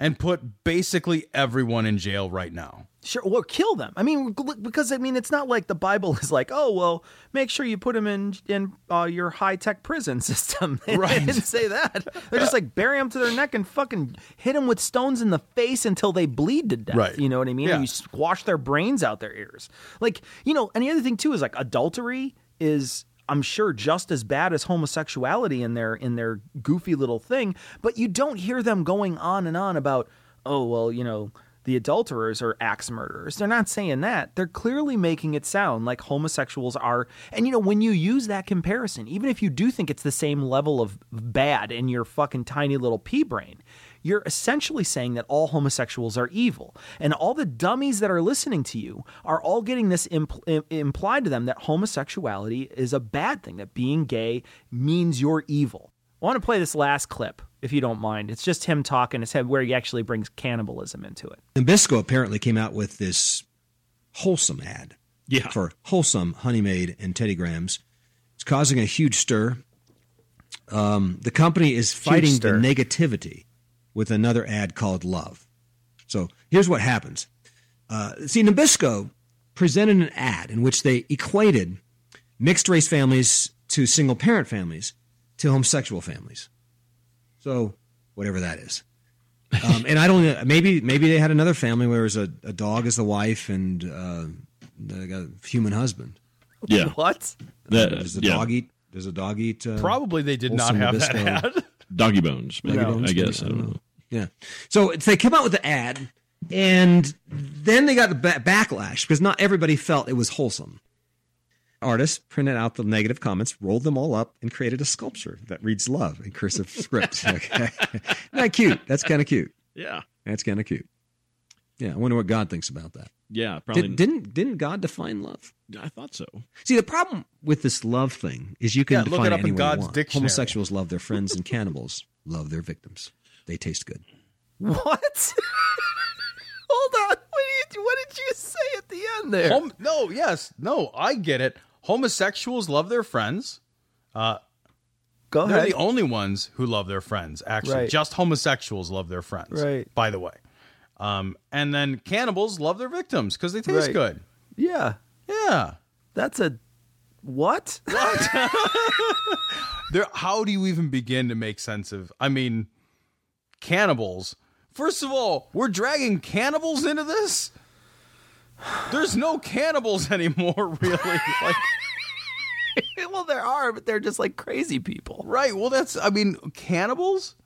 and put basically everyone in jail right now. Sure, or kill them. I mean, because I mean, it's not like the Bible is like, oh well, make sure you put them in in uh, your high tech prison system. They Right. didn't say that. They're just like bury them to their neck and fucking hit them with stones in the face until they bleed to death. Right. You know what I mean? Yeah. You squash their brains out their ears. Like you know, and the other thing too is like adultery is. I'm sure just as bad as homosexuality in their in their goofy little thing, but you don't hear them going on and on about, oh well, you know, the adulterers are axe murderers. They're not saying that. They're clearly making it sound like homosexuals are. And you know, when you use that comparison, even if you do think it's the same level of bad in your fucking tiny little pea brain, you're essentially saying that all homosexuals are evil. And all the dummies that are listening to you are all getting this impl- implied to them that homosexuality is a bad thing, that being gay means you're evil. I want to play this last clip, if you don't mind. It's just him talking, it's him where he actually brings cannibalism into it. Nabisco apparently came out with this wholesome ad Yeah. for wholesome Honey Maid and Teddy Grahams. It's causing a huge stir. Um, the company is fighting the negativity with another ad called Love. So here's what happens. Uh, see, Nabisco presented an ad in which they equated mixed race families to single parent families to homosexual families. So whatever that is. Um, and I don't know. Maybe maybe they had another family where it was a, a dog as the wife and uh, they a human husband. Yeah. What? That- Does the yeah. dog eat? Does a dog eat? Uh, Probably they did not wholesome have that ad. Doggy bones, maybe, Doggy bones, I guess. I maybe, don't know. Yeah. So they came out with the ad, and then they got the ba- backlash because not everybody felt it was wholesome. Artists printed out the negative comments, rolled them all up, and created a sculpture that reads love in cursive script. Okay. Not cute. That's kind of cute. Yeah. That's kind of cute. Yeah. I wonder what God thinks about that. Yeah, probably. Did, didn't didn't God define love? I thought so. See, the problem with this love thing is you can Yeah, look define it it, up in any way you God's dictionary. Homosexuals love their friends, and cannibals love their victims. They taste good. What? Hold on. What did, you, what did you say at the end there? Hom- no, yes, no, I get it. Homosexuals love their friends. Uh, Go they're ahead. the only ones who love their friends. Actually, Right. just homosexuals love their friends. Right. By the way, um, and then cannibals love their victims because they taste Right. good. yeah. Yeah. That's a what? There. How do you even begin to make sense of? I mean, cannibals. First of all, we're dragging cannibals into this. There's no cannibals anymore, really. Like, well, there are, but they're just like crazy people. Right. Well, that's. I mean, cannibals.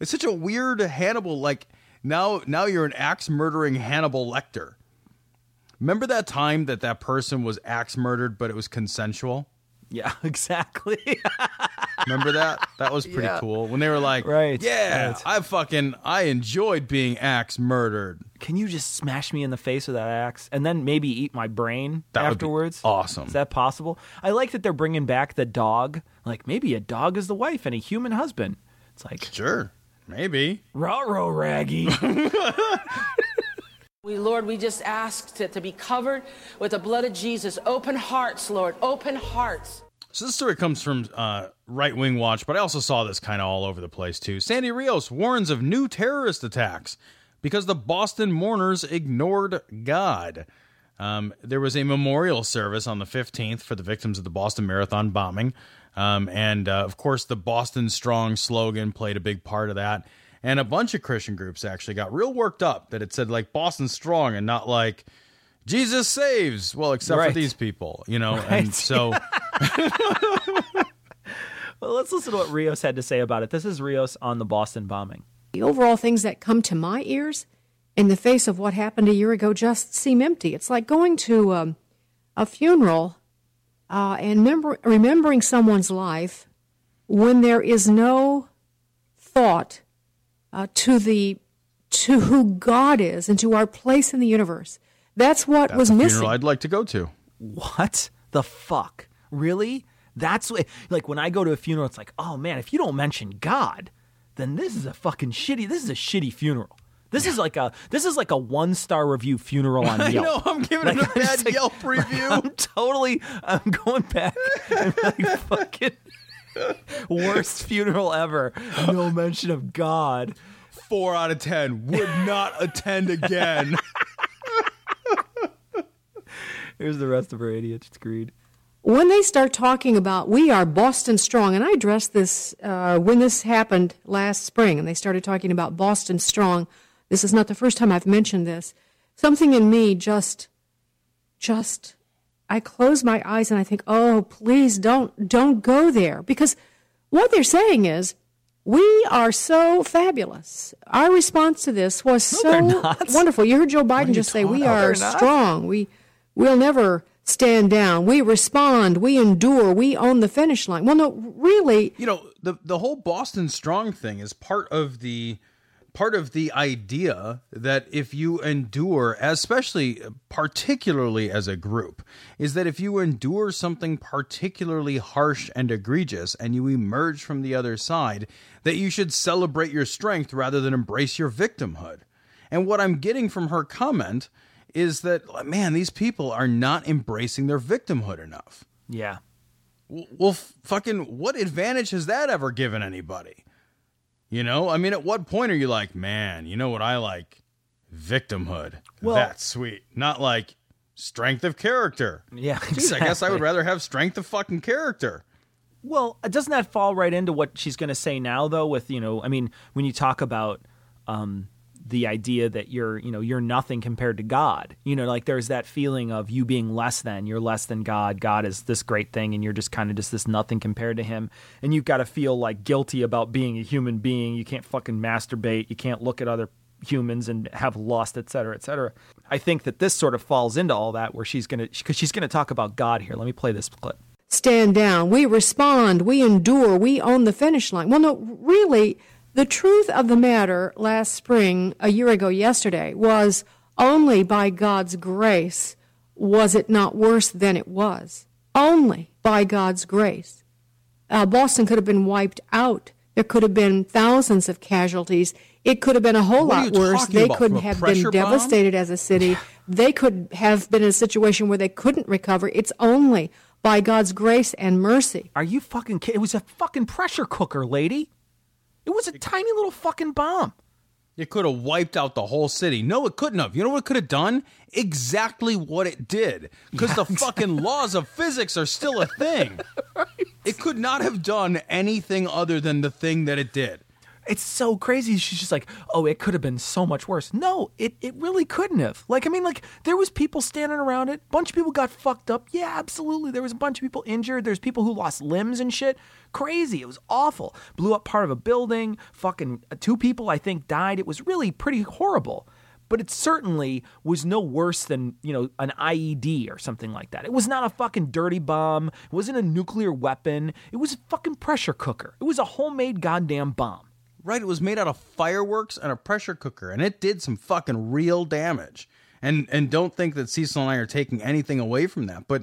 It's such a weird Hannibal. Like now, now you're an axe murdering Hannibal Lecter. Remember that time that that person was axe murdered, but it was consensual. Yeah, exactly. Remember that? That was pretty Yeah. cool when they were like, Right, yeah, right. I fucking I enjoyed being axe murdered." Can you just smash me in the face with that axe and then maybe eat my brain That afterwards? awesome. Is that possible? I like that they're bringing back the dog. Like maybe a dog is the wife and a human husband. It's like Sure, maybe. Raro Raggy. We, Lord, we just ask to, to be covered with the blood of Jesus. Open hearts, Lord. Open hearts. So this story comes from uh, Right Wing Watch, but I also saw this kind of all over the place too. Sandy Rios warns of new terrorist attacks because the Boston mourners ignored God. Um, there was a memorial service on the 15th for the victims of the Boston Marathon bombing. Um, and uh, of course, the Boston Strong slogan played a big part of that. And a bunch of Christian groups actually got real worked up that it said like Boston Strong and not like Jesus saves. Well, except Right. for these people, you know? Right. And so. well, let's listen to what Rios had to say about it. This is Rios on the Boston bombing. The overall things that come to my ears in the face of what happened a year ago just seem empty. It's like going to um, a funeral uh, and member- remembering someone's life when there is no thought uh, to the to who God is and to our place in the universe. That's what That's was a missing. funeral I'd like to go to. What the fuck? Really? That's what, like when I go to a funeral, it's like, oh man, if you don't mention God, then this is a fucking shitty. This is a shitty funeral. This is like a this is like a one star review funeral on Yelp. I know, I'm giving it a I'm bad like- Yelp review. I'm totally. I'm going back. and like fucking worst funeral ever. No mention of God. Four out of ten would not attend again. Here's the rest of her idiot screed. when they start talking about we are Boston strong, and I addressed this uh, when this happened last spring, and they started talking about Boston strong. This is not the first time I've mentioned this. Something in me just, just, I close my eyes and I think, oh, please don't, don't go there, because what they're saying is. We are so fabulous. Our response to this was they're so wonderful. You heard Joe Biden just say, "We are strong. We we'll never stand down. We respond. We endure. We own the finish line." Well, no, really, you know, the the whole Boston Strong thing is part of the part of the idea that if you endure, especially particularly as a group, is that if you endure something particularly harsh and egregious and you emerge from the other side, that you should celebrate your strength rather than embrace your victimhood. And what I'm getting from her comment is that man, these people are not embracing their victimhood enough. Yeah. Well, fucking, what advantage has that ever given anybody? You know, I mean, at what point are you like, man, you know what I like? Victimhood. Well- That's sweet. Not like strength of character. Yeah, Jeez, I guess I would rather have strength of fucking character. Well, doesn't that fall right into what she's going to say now, though? With you know, I mean, when you talk about um, the idea that you're you know you're nothing compared to God. You know, like there's that feeling of you being less than. You're less than God. God is this great thing, and you're just kind of just this nothing compared to Him. And you've got to feel like guilty about being a human being. You can't fucking masturbate. You can't look at other humans and have lust, et cetera, et cetera. I think that this sort of falls into all that, where she's gonna because she's gonna talk about God here. Let me play this clip. stand down. We respond. We endure. We own the finish line. Well, no, really, the truth of the matter last spring, a year ago yesterday, was only by God's grace was it not worse than it was. Only by God's grace. Uh, Boston could have been wiped out. There could have been thousands of casualties. It could have been a whole lot worse. They about? could From have been bomb? devastated as a city. They could have been in a situation where they couldn't recover. It's only by God's grace and mercy. Are you fucking kidding? It was a fucking pressure cooker, lady. It was a tiny little fucking bomb. It could have wiped out the whole city. No, it couldn't have. You know what it could have done? Exactly what it did. Because the fucking laws of physics are still a thing. It could not have done anything other than the thing that it did. It's so crazy. She's just like, oh, it could have been so much worse. No, it, it really couldn't have. Like, I mean, like, there was people standing around it. bunch of people got fucked up. Yeah, absolutely. There was a bunch of people injured. There's people who lost limbs and shit. Crazy. It was awful. Blew up part of a building. Fucking uh, two people, I think, died. It was really pretty horrible. But it certainly was no worse than, you know, an IED or something like that. It was not a fucking dirty bomb. It wasn't a nuclear weapon. It was a fucking pressure cooker. It was a homemade goddamn bomb. Right, it was made out of fireworks and a pressure cooker, and it did some fucking real damage. And and don't think that Cecil and I are taking anything away from that, but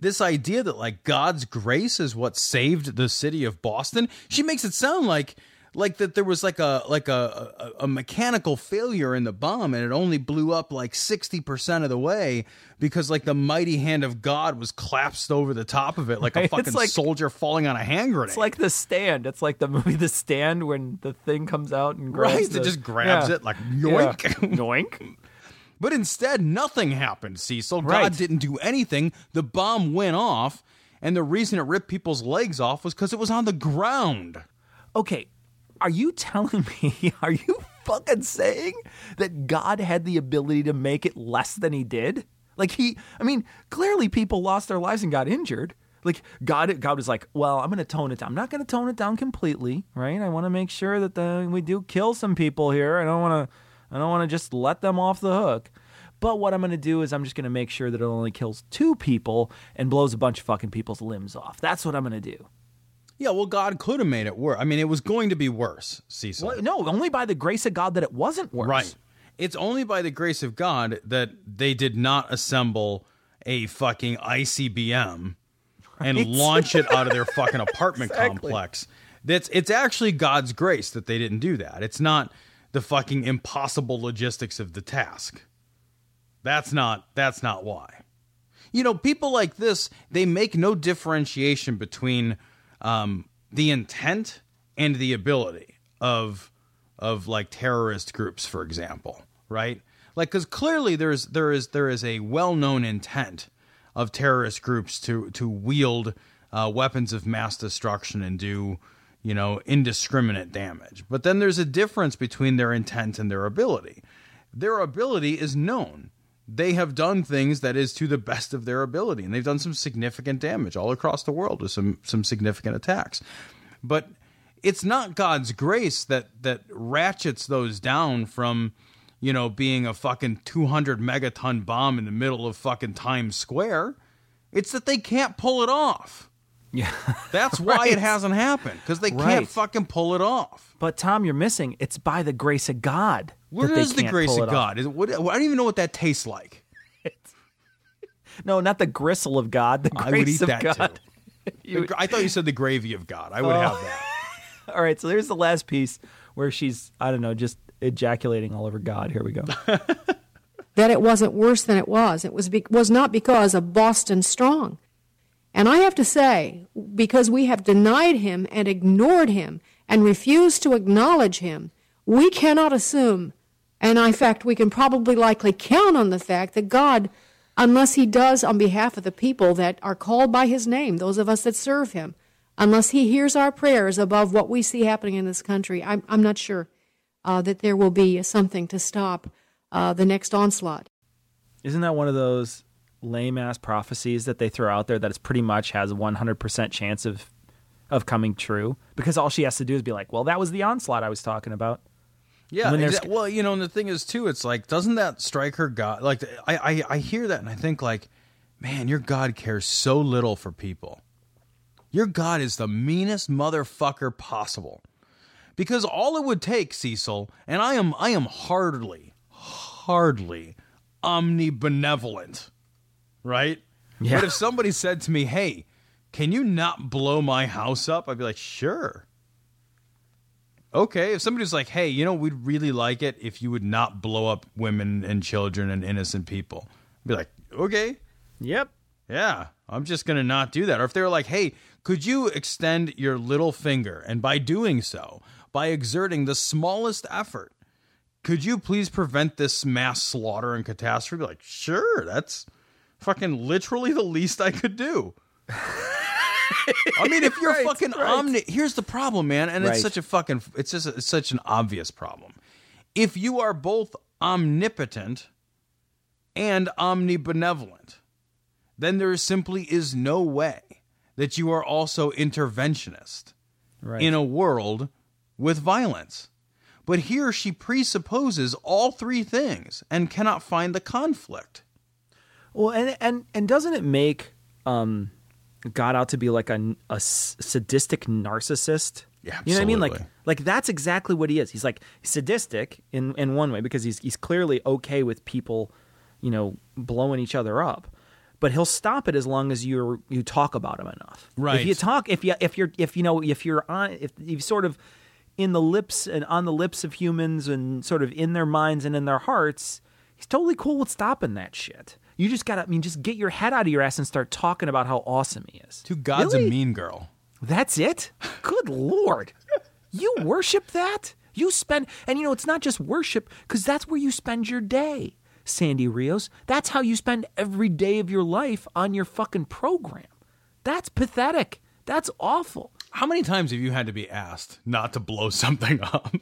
this idea that like God's grace is what saved the city of Boston, she makes it sound like like that there was like a like a, a, a mechanical failure in the bomb and it only blew up like 60% of the way because like the mighty hand of God was collapsed over the top of it like a Right, fucking like- soldier falling on a hand grenade. It's like the stand. It's like the movie The Stand when the thing comes out and grabs Right, the- it just grabs Yeah. it like Yeah. yoink. But instead, nothing happened, Cecil. Right. God didn't do anything. The bomb went off, and the reason it ripped people's legs off was because it was on the ground. Okay, are you telling me, are you fucking saying that God had the ability to make it less than he did? Like he, I mean, clearly people lost their lives and got injured. Like God, God was like, well, I'm going to tone it down. I'm not going to tone it down completely, right? I want to make sure that the, we do kill some people here. I don't want to, I don't want to just let them off the hook. But what I'm going to do is I'm just going to make sure that it only kills two people and blows a bunch of fucking people's limbs off. That's what I'm going to do. Yeah, well, God could have made it worse. I mean, it was going to be worse, Cecil. Well, no, only by the grace of God that it wasn't worse. Right. It's only by the grace of God that they did not assemble a fucking ICBM and launch it out of their fucking apartment Exactly. complex. That's it's actually God's grace that they didn't do that. It's not the fucking impossible logistics of the task. That's not that's not why. You know, people like this, they make no differentiation between um, the intent and the ability of of like terrorist groups, for example, right? Like, because clearly there's there is there is a well known intent of terrorist groups to to wield uh, weapons of mass destruction and do you know indiscriminate damage. But then there's a difference between their intent and their ability. Their ability is known. They have done things that is to the best of their ability, and they've done some significant damage all across the world with some some significant attacks. But it's not God's grace that that ratchets those down from you know being a fucking 200 megaton bomb in the middle of fucking Times Square. It's that they can't pull it off. Yeah. That's why Right. it hasn't happened because they Right. can't fucking pull it off. But Tom, you're missing. It's by the grace of God. What that they is the grace of. God? Is it, what, I don't even know what that tastes like. No, not the gristle of God. The grace I would eat of that God. too. The I thought you said the gravy of God. I would Oh. have that. All right, so there's the last piece where she's I don't know, just ejaculating all over God. Here we go. that it wasn't worse than it was. It was, be- was not because of Boston Strong. And I have to say, because we have denied him and ignored him and refused to acknowledge him, we cannot assume, and in fact, we can probably likely count on the fact that God, unless he does on behalf of the people that are called by his name, those of us that serve him, unless he hears our prayers above what we see happening in this country, I'm, I'm not sure. uh, that there will be something to stop uh, the next onslaught. Isn't that one of those lame ass prophecies that they throw out there that it's pretty much has a 100% chance of of coming true? Because all she has to do is be like, well, that was the onslaught I was talking about. Yeah, exa- well, you know, and the thing is too, it's like, doesn't that strike her God? Like, I, I, I hear that and I think, like, man, your God cares so little for people. Your God is the meanest motherfucker possible. Because all it would take, Cecil, and I am, I am hardly, hardly omnibenevolent, right? Yeah. But if somebody said to me, "Hey, can you not blow my house up?" I'd be like, "Sure." Okay, if somebody's like, "Hey, you know, we'd really like it if you would not blow up women and children and innocent people," I'd be like, "Okay, Yep. yeah, I'm just gonna not do that." Or if they were like, "Hey, could you extend your little finger, and by doing so, by exerting the smallest effort, could you please prevent this mass slaughter and catastrophe?" Like, sure, that's fucking literally the least I could do. I mean, if you're Right, fucking right. omni, here's the problem, man, and Right. it's such a fucking, it's just it's such an obvious problem. If you are both omnipotent and omnibenevolent, then there simply is no way that you are also interventionist Right. in a world with violence. But here she presupposes all three things and cannot find the conflict. Well, and and and doesn't it make um, God out to be like a sadistic narcissist? Yeah, you know what I mean. Like like that's exactly what he is. He's like sadistic in in one way because he's he's clearly okay with people, you know, blowing each other up. But he'll stop it as long as you you talk about him enough. Right. If you talk, if you if you're if you know if you're on if you sort of in the lips and on the lips of humans and sort of in their minds and in their hearts, he's totally cool with stopping that shit. You just gotta, I mean, just get your head out of your ass and start talking about how awesome he is. To God's Really? a mean girl. That's it? Good lord. You worship that? You spend, and you know, it's not just worship, because that's where you spend your day, Sandy Rios. That's how you spend every day of your life on your fucking program. That's pathetic. That's awful. How many times have you had to be asked not to blow something up?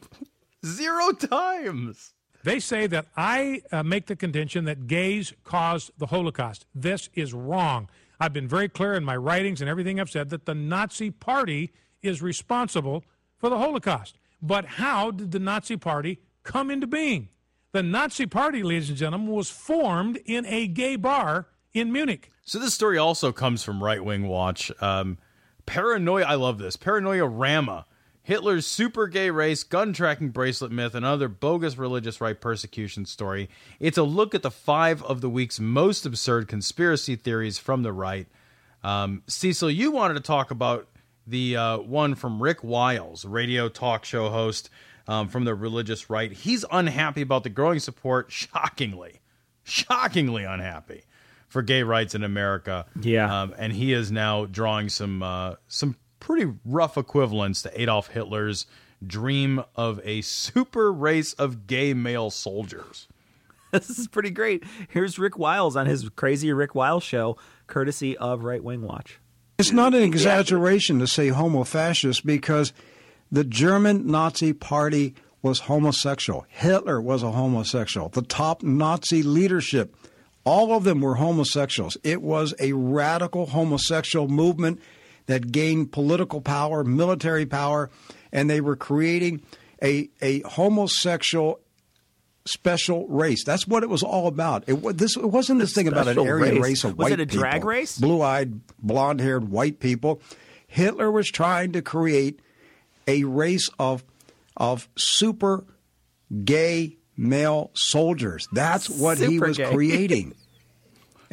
Zero times. They say that I uh, make the contention that gays caused the Holocaust. This is wrong. I've been very clear in my writings and everything I've said that the Nazi Party is responsible for the Holocaust. But how did the Nazi Party come into being? The Nazi Party, ladies and gentlemen, was formed in a gay bar in Munich. So this story also comes from Right Wing Watch. Um, paranoia. I love this. Paranoia Rama. Hitler's super gay race, gun tracking bracelet myth, and other bogus religious right persecution story. It's a look at the five of the week's most absurd conspiracy theories from the right. Um, Cecil, you wanted to talk about the uh, one from Rick Wiles, radio talk show host um, from the religious right. He's unhappy about the growing support, shockingly, shockingly unhappy for gay rights in America. Yeah. um, and he is now drawing some uh, some pretty rough equivalents to Adolf Hitler's dream of a super race of gay male soldiers. This is pretty great. Here's Rick Wiles on his crazy Rick Wiles show, courtesy of Right Wing Watch. It's not an exaggeration to say homo fascist because the German Nazi Party was homosexual. Hitler was a homosexual. The top Nazi leadership, all of them were homosexuals. It was a radical homosexual movement that gained political power, military power, and they were creating a, a homosexual special race. That's what it was all about. It, this, it wasn't this thing about an Aryan race. race, of Was white it a drag people, race? blue-eyed, blonde-haired white people. Hitler was trying to create a race of of super gay male soldiers. That's what he was gay. creating.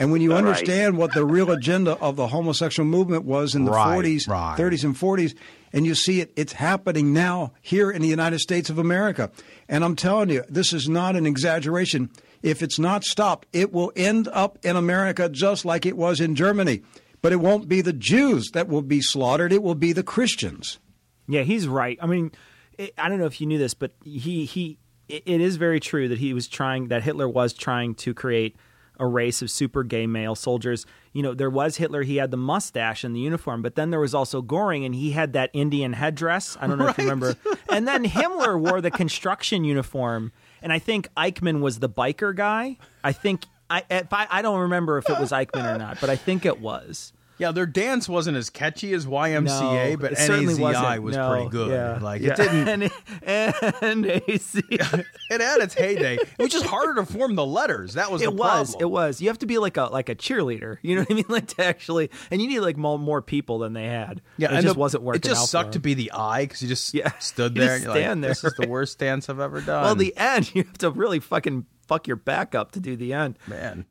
And when you All right. understand what the real agenda of the homosexual movement was in the Right, 40s, right. 30s, and 40s, and you see it, it's happening now here in the United States of America. And I'm telling you, this is not an exaggeration. If it's not stopped, it will end up in America just like it was in Germany. But it won't be the Jews that will be slaughtered, it will be the Christians. Yeah, he's right. I mean, it, I don't know if you knew this, but he he it, it is very true that he was trying that Hitler was trying to create a race of super gay male soldiers. You know, there was Hitler, he had the mustache and the uniform, but then there was also Goring and he had that Indian headdress. I don't know if you remember. And then Himmler wore the construction uniform. And I think Eichmann was the biker guy. I think I if I, I don't remember if it was Eichmann or not, but I think it was. Yeah, their dance wasn't as catchy as YMCA, No, but NAZI wasn't. No, pretty good. yeah, like yeah. it didn't. and, AC. it had its heyday. It was just harder to form the letters. That was the it was. problem. It was. You have to be like a like a cheerleader. You know what I mean? Like to actually, and you need like more, more people than they had. Yeah, it just the- wasn't working. It just sucked to be the eye because you just stood You there just and stand like, there, "This is the worst dance I've ever done." Well, the end, you have to really fucking fuck your back up to do the end. Man,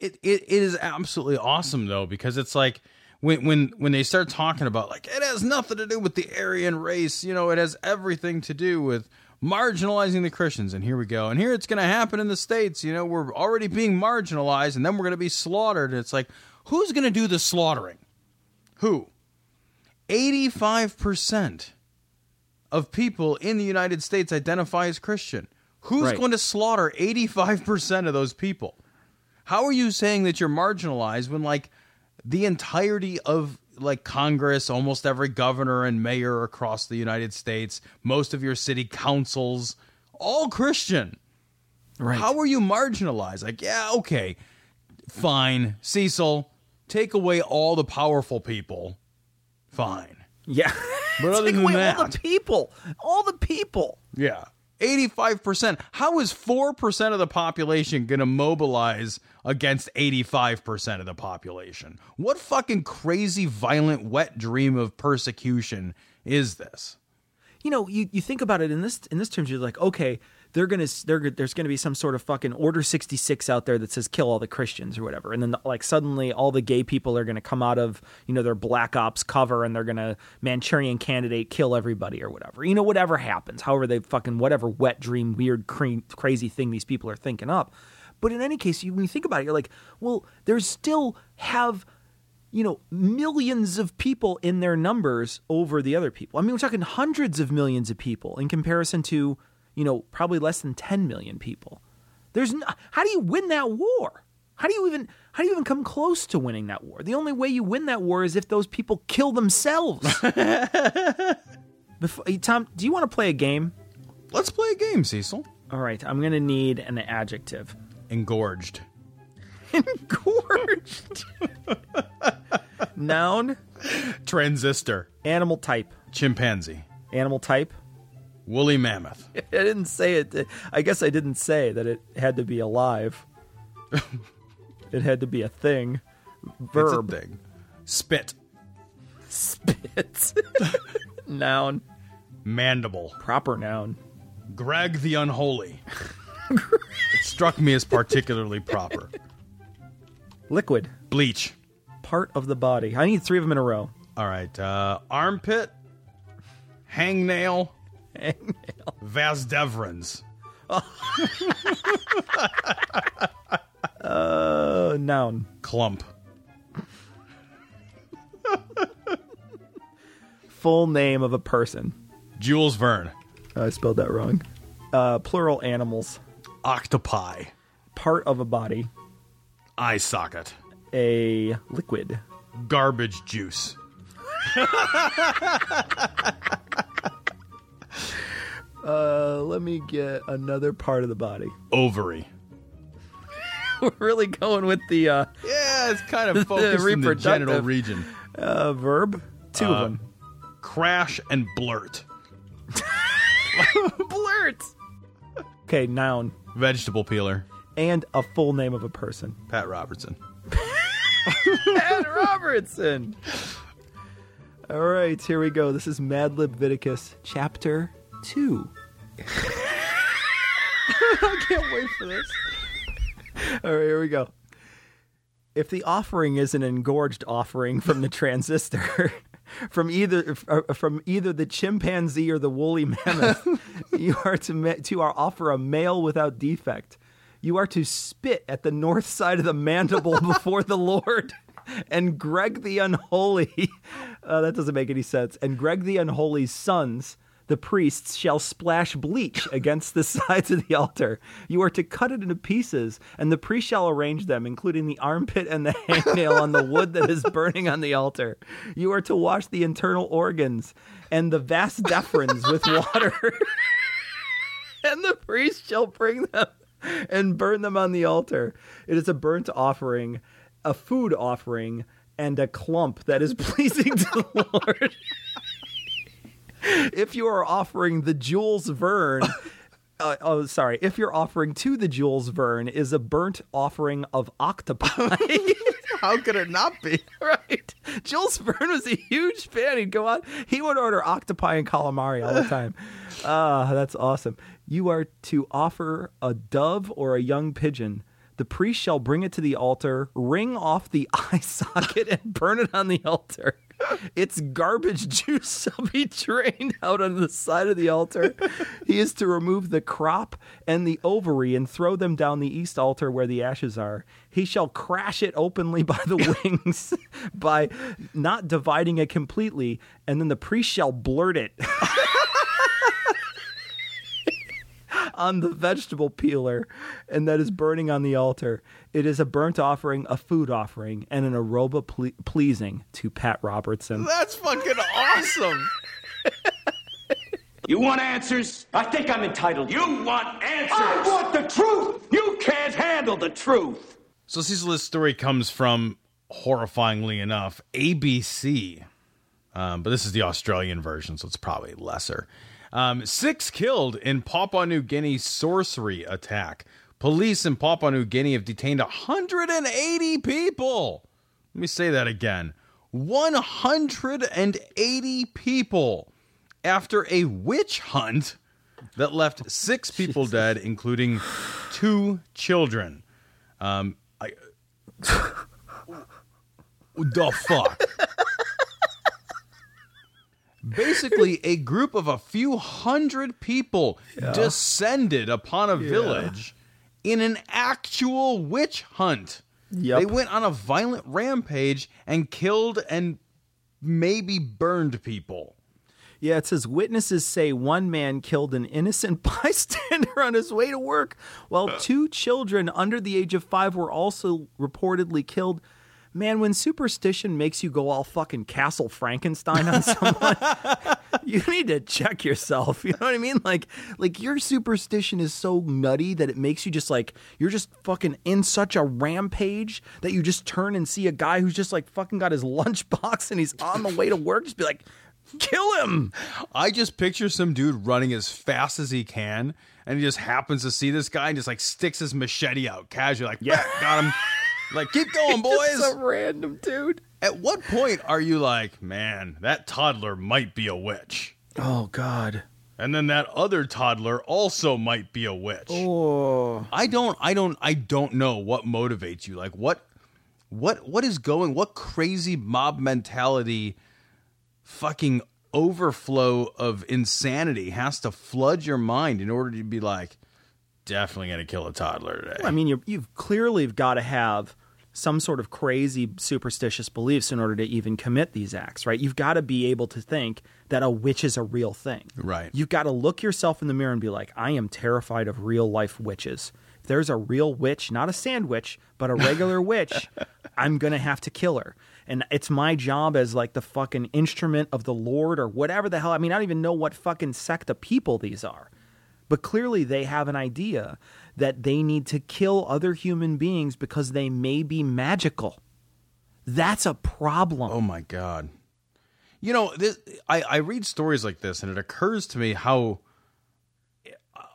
it, it it is absolutely awesome though because it's like when when when they start talking about like it has nothing to do with the Aryan race, you know, it has everything to do with marginalizing the Christians. And here we go. And here it's going to happen in the states. You know, we're already being marginalized, and then we're going to be slaughtered. And it's like, who's going to do the slaughtering? Who? Eighty five percent of people in the United States identify as Christian. Who's Right. going to slaughter 85% of those people? How are you saying that you're marginalized when like the entirety of like Congress, almost every governor and mayor across the United States, most of your city councils, all Christian? Right. How are you marginalized? Like, yeah, okay. Fine. Cecil, take away all the powerful people. Fine. Yeah. But other Take than away that, all the people, all the people. yeah. 85%. How is 4% of the population going to mobilize against 85% of the population? What fucking crazy, violent, wet dream of persecution is this? you know, you, you think about it in this in this terms, you're like, okay, they're gonna they're, there's gonna be some sort of fucking Order sixty six out there that says kill all the Christians or whatever, and then like suddenly all the gay people are gonna come out of you know their black ops cover and they're gonna Manchurian candidate kill everybody or whatever, you know, whatever happens, however they fucking whatever wet dream weird crazy thing these people are thinking up. But in any case, when you think about it, you're like, well, there's still have you know, millions of people in their numbers over the other people. I mean, we're talking hundreds of millions of people in comparison to, you know, probably less than 10 million people. There's no, how do you win that war? How do you even how do you even come close to winning that war? The only way you win that war is if those people kill themselves. Before, Tom, do you want to play a game? Let's play a game, Cecil. All right, I'm going to need an adjective. Engorged. Engorged. Noun. Transistor. Animal type. Chimpanzee. Animal type. Woolly mammoth. I didn't say it. I guess I didn't say that it had to be alive. it had to be a thing. Verb. It's a thing. Spit. Spit. noun. Mandible. Proper noun. Greg the Unholy. it struck me as particularly proper. Liquid. Bleach. Part of the body. I need three of them in a row. All right. Uh, armpit. Hangnail. Hangnail. Vas deferens. Uh, noun. Clump. Full name of a person. Jules Verne. I spelled that wrong. Uh, plural animals. Octopi. Part of a body. Eye socket. A liquid. Garbage juice. Uh, let me get another part of the body. Ovary. We're really going with the uh, Yeah, it's kind of focused in the genital reproductive. region. uh, verb. Two Uh, of them. Crash and blurt. Blurt. Okay, noun. Vegetable peeler. And a full name of a person. Pat Robertson. Pat Robertson. All right, here we go. This is Mad Lib Viticus, chapter two. I can't wait for this. All right, here we go. If the offering is an engorged offering from the transistor, from either uh, from either the chimpanzee or the woolly mammoth, you are to ma- to our offer a male without defect. You are to spit at the north side of the mandible before the Lord. And Greg the Unholy, uh, that doesn't make any sense. And Greg the Unholy's sons, The priests shall splash bleach against the sides of the altar. You are to cut it into pieces, and the priest shall arrange them, including the armpit and the hangnail on the wood that is burning on the altar. You are to wash the internal organs and the vas deferens with water. and the priest shall bring them and burn them on the altar. It is a burnt offering, a food offering, and a clump that is pleasing to the Lord. if you are offering the Jules Verne, uh, oh, sorry, if you're offering to the Jules Verne is a burnt offering of octopi. How could it not be? right. Jules Verne was a huge fan. He'd go out, he would order octopi and calamari all the time. Ah, that's awesome. You are to offer a dove or a young pigeon. The priest shall bring it to the altar, wring off the eye socket, and burn it on the altar. Its garbage juice shall be drained out on the side of the altar. He is to remove the crop and the ovary and throw them down the east altar where the ashes are. He shall crash it openly by the wings by not dividing it completely, and then the priest shall blurt it. On the vegetable peeler, and that is burning on the altar. It is a burnt offering, a food offering, and an aroma ple- pleasing to Pat Robertson. That's fucking awesome. You want answers? I think I'm entitled. You want answers? I want the truth. You can't handle the truth. So Cecil's story comes from, horrifyingly enough, ABC. Um, but this is the Australian version, so it's probably lesser. Um, six killed in Papua New Guinea sorcery attack. Police in Papua New Guinea have detained 180 people. Let me say that again 180 people after a witch hunt that left six people dead, including two children. Um, I, the fuck? Basically, a group of a few hundred people Yeah. descended upon a Yeah. village in an actual witch hunt. Yep. They went on a violent rampage and killed and maybe burned people. Yeah, it says witnesses say one man killed an innocent bystander on his way to work, while uh. two children under the age of five were also reportedly killed. Man, when superstition makes you go all fucking Castle Frankenstein on someone, you need to check yourself. You know what I mean? Like, like your superstition is so nutty that it makes you just like you're just fucking in such a rampage that you just turn and see a guy who's just like fucking got his lunchbox and he's on the way to work. Just be like, kill him. I just picture some dude running as fast as he can, and he just happens to see this guy and just like sticks his machete out casually, like, yeah, got him. Like, keep going, boys. A random dude. At what point are you like, man, that toddler might be a witch? Oh God. And then that other toddler also might be a witch. Oh. I don't I don't I don't know what motivates you. Like what what what is going what crazy mob mentality fucking overflow of insanity has to flood your mind in order to be like definitely going to kill a toddler today. I mean, you're, you've clearly got to have some sort of crazy superstitious beliefs in order to even commit these acts, right? You've got to be able to think that a witch is a real thing. Right. You've got to look yourself in the mirror and be like, I am terrified of real life witches. If there's a real witch, not a sandwich, but a regular witch, I'm going to have to kill her. And it's my job as like the fucking instrument of the Lord or whatever the hell. I mean, I don't even know what fucking sect of people these are. But clearly, they have an idea that they need to kill other human beings because they may be magical. That's a problem. Oh my god. You know, this, I I read stories like this and it occurs to me how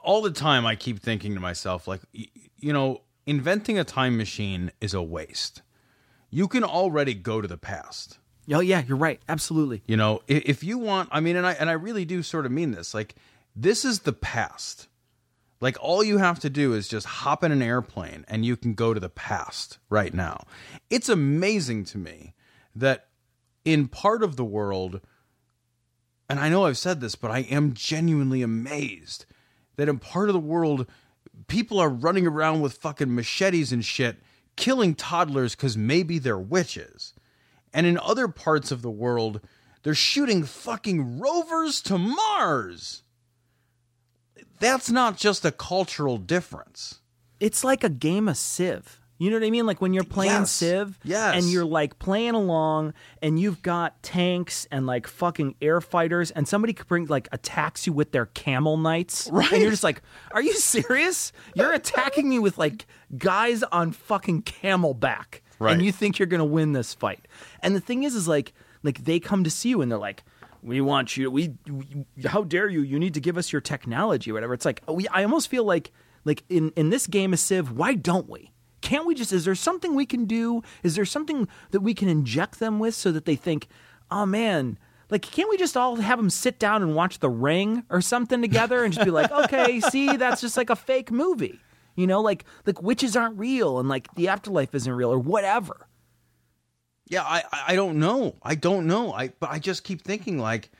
all the time I keep thinking to myself like you know, inventing a time machine is a waste. You can already go to the past. Oh yeah, you're right. Absolutely. You know, if you want, I mean, and I and I really do sort of mean this. Like, this is the past. Like, all you have to do is just hop in an airplane, and you can go to the past right now. It's amazing to me that in part of the world, and I know I've said this, but I am genuinely amazed that in part of the world, people are running around with fucking machetes and shit, killing toddlers because maybe they're witches. And in other parts of the world, They're shooting fucking rovers to Mars. That's not just a cultural difference. It's like a game of Civ. You know what I mean? Like when you're playing Yes. Civ Yes. and you're like playing along and you've got tanks and like fucking air fighters and somebody could bring like attacks you with their camel knights. Right. And you're just like, are you serious? You're attacking me with like guys on fucking camelback. Right. And you think you're gonna win this fight. And the thing is, is like like they come to see you and they're like, we want you. We, we how dare you? You need to give us your technology or whatever. It's like we. I almost feel like like in in this game of Civ, why don't we? Can't we just? Is there something we can do? Is there something that we can inject them with so that they think, oh man. Like, can't we just all have them sit down and watch The Ring or something together and just be like, okay, see, that's just like a fake movie, you know, like like witches aren't real and like the afterlife isn't real or whatever. Yeah, I I- don't know. I don't know. I but I just keep thinking like,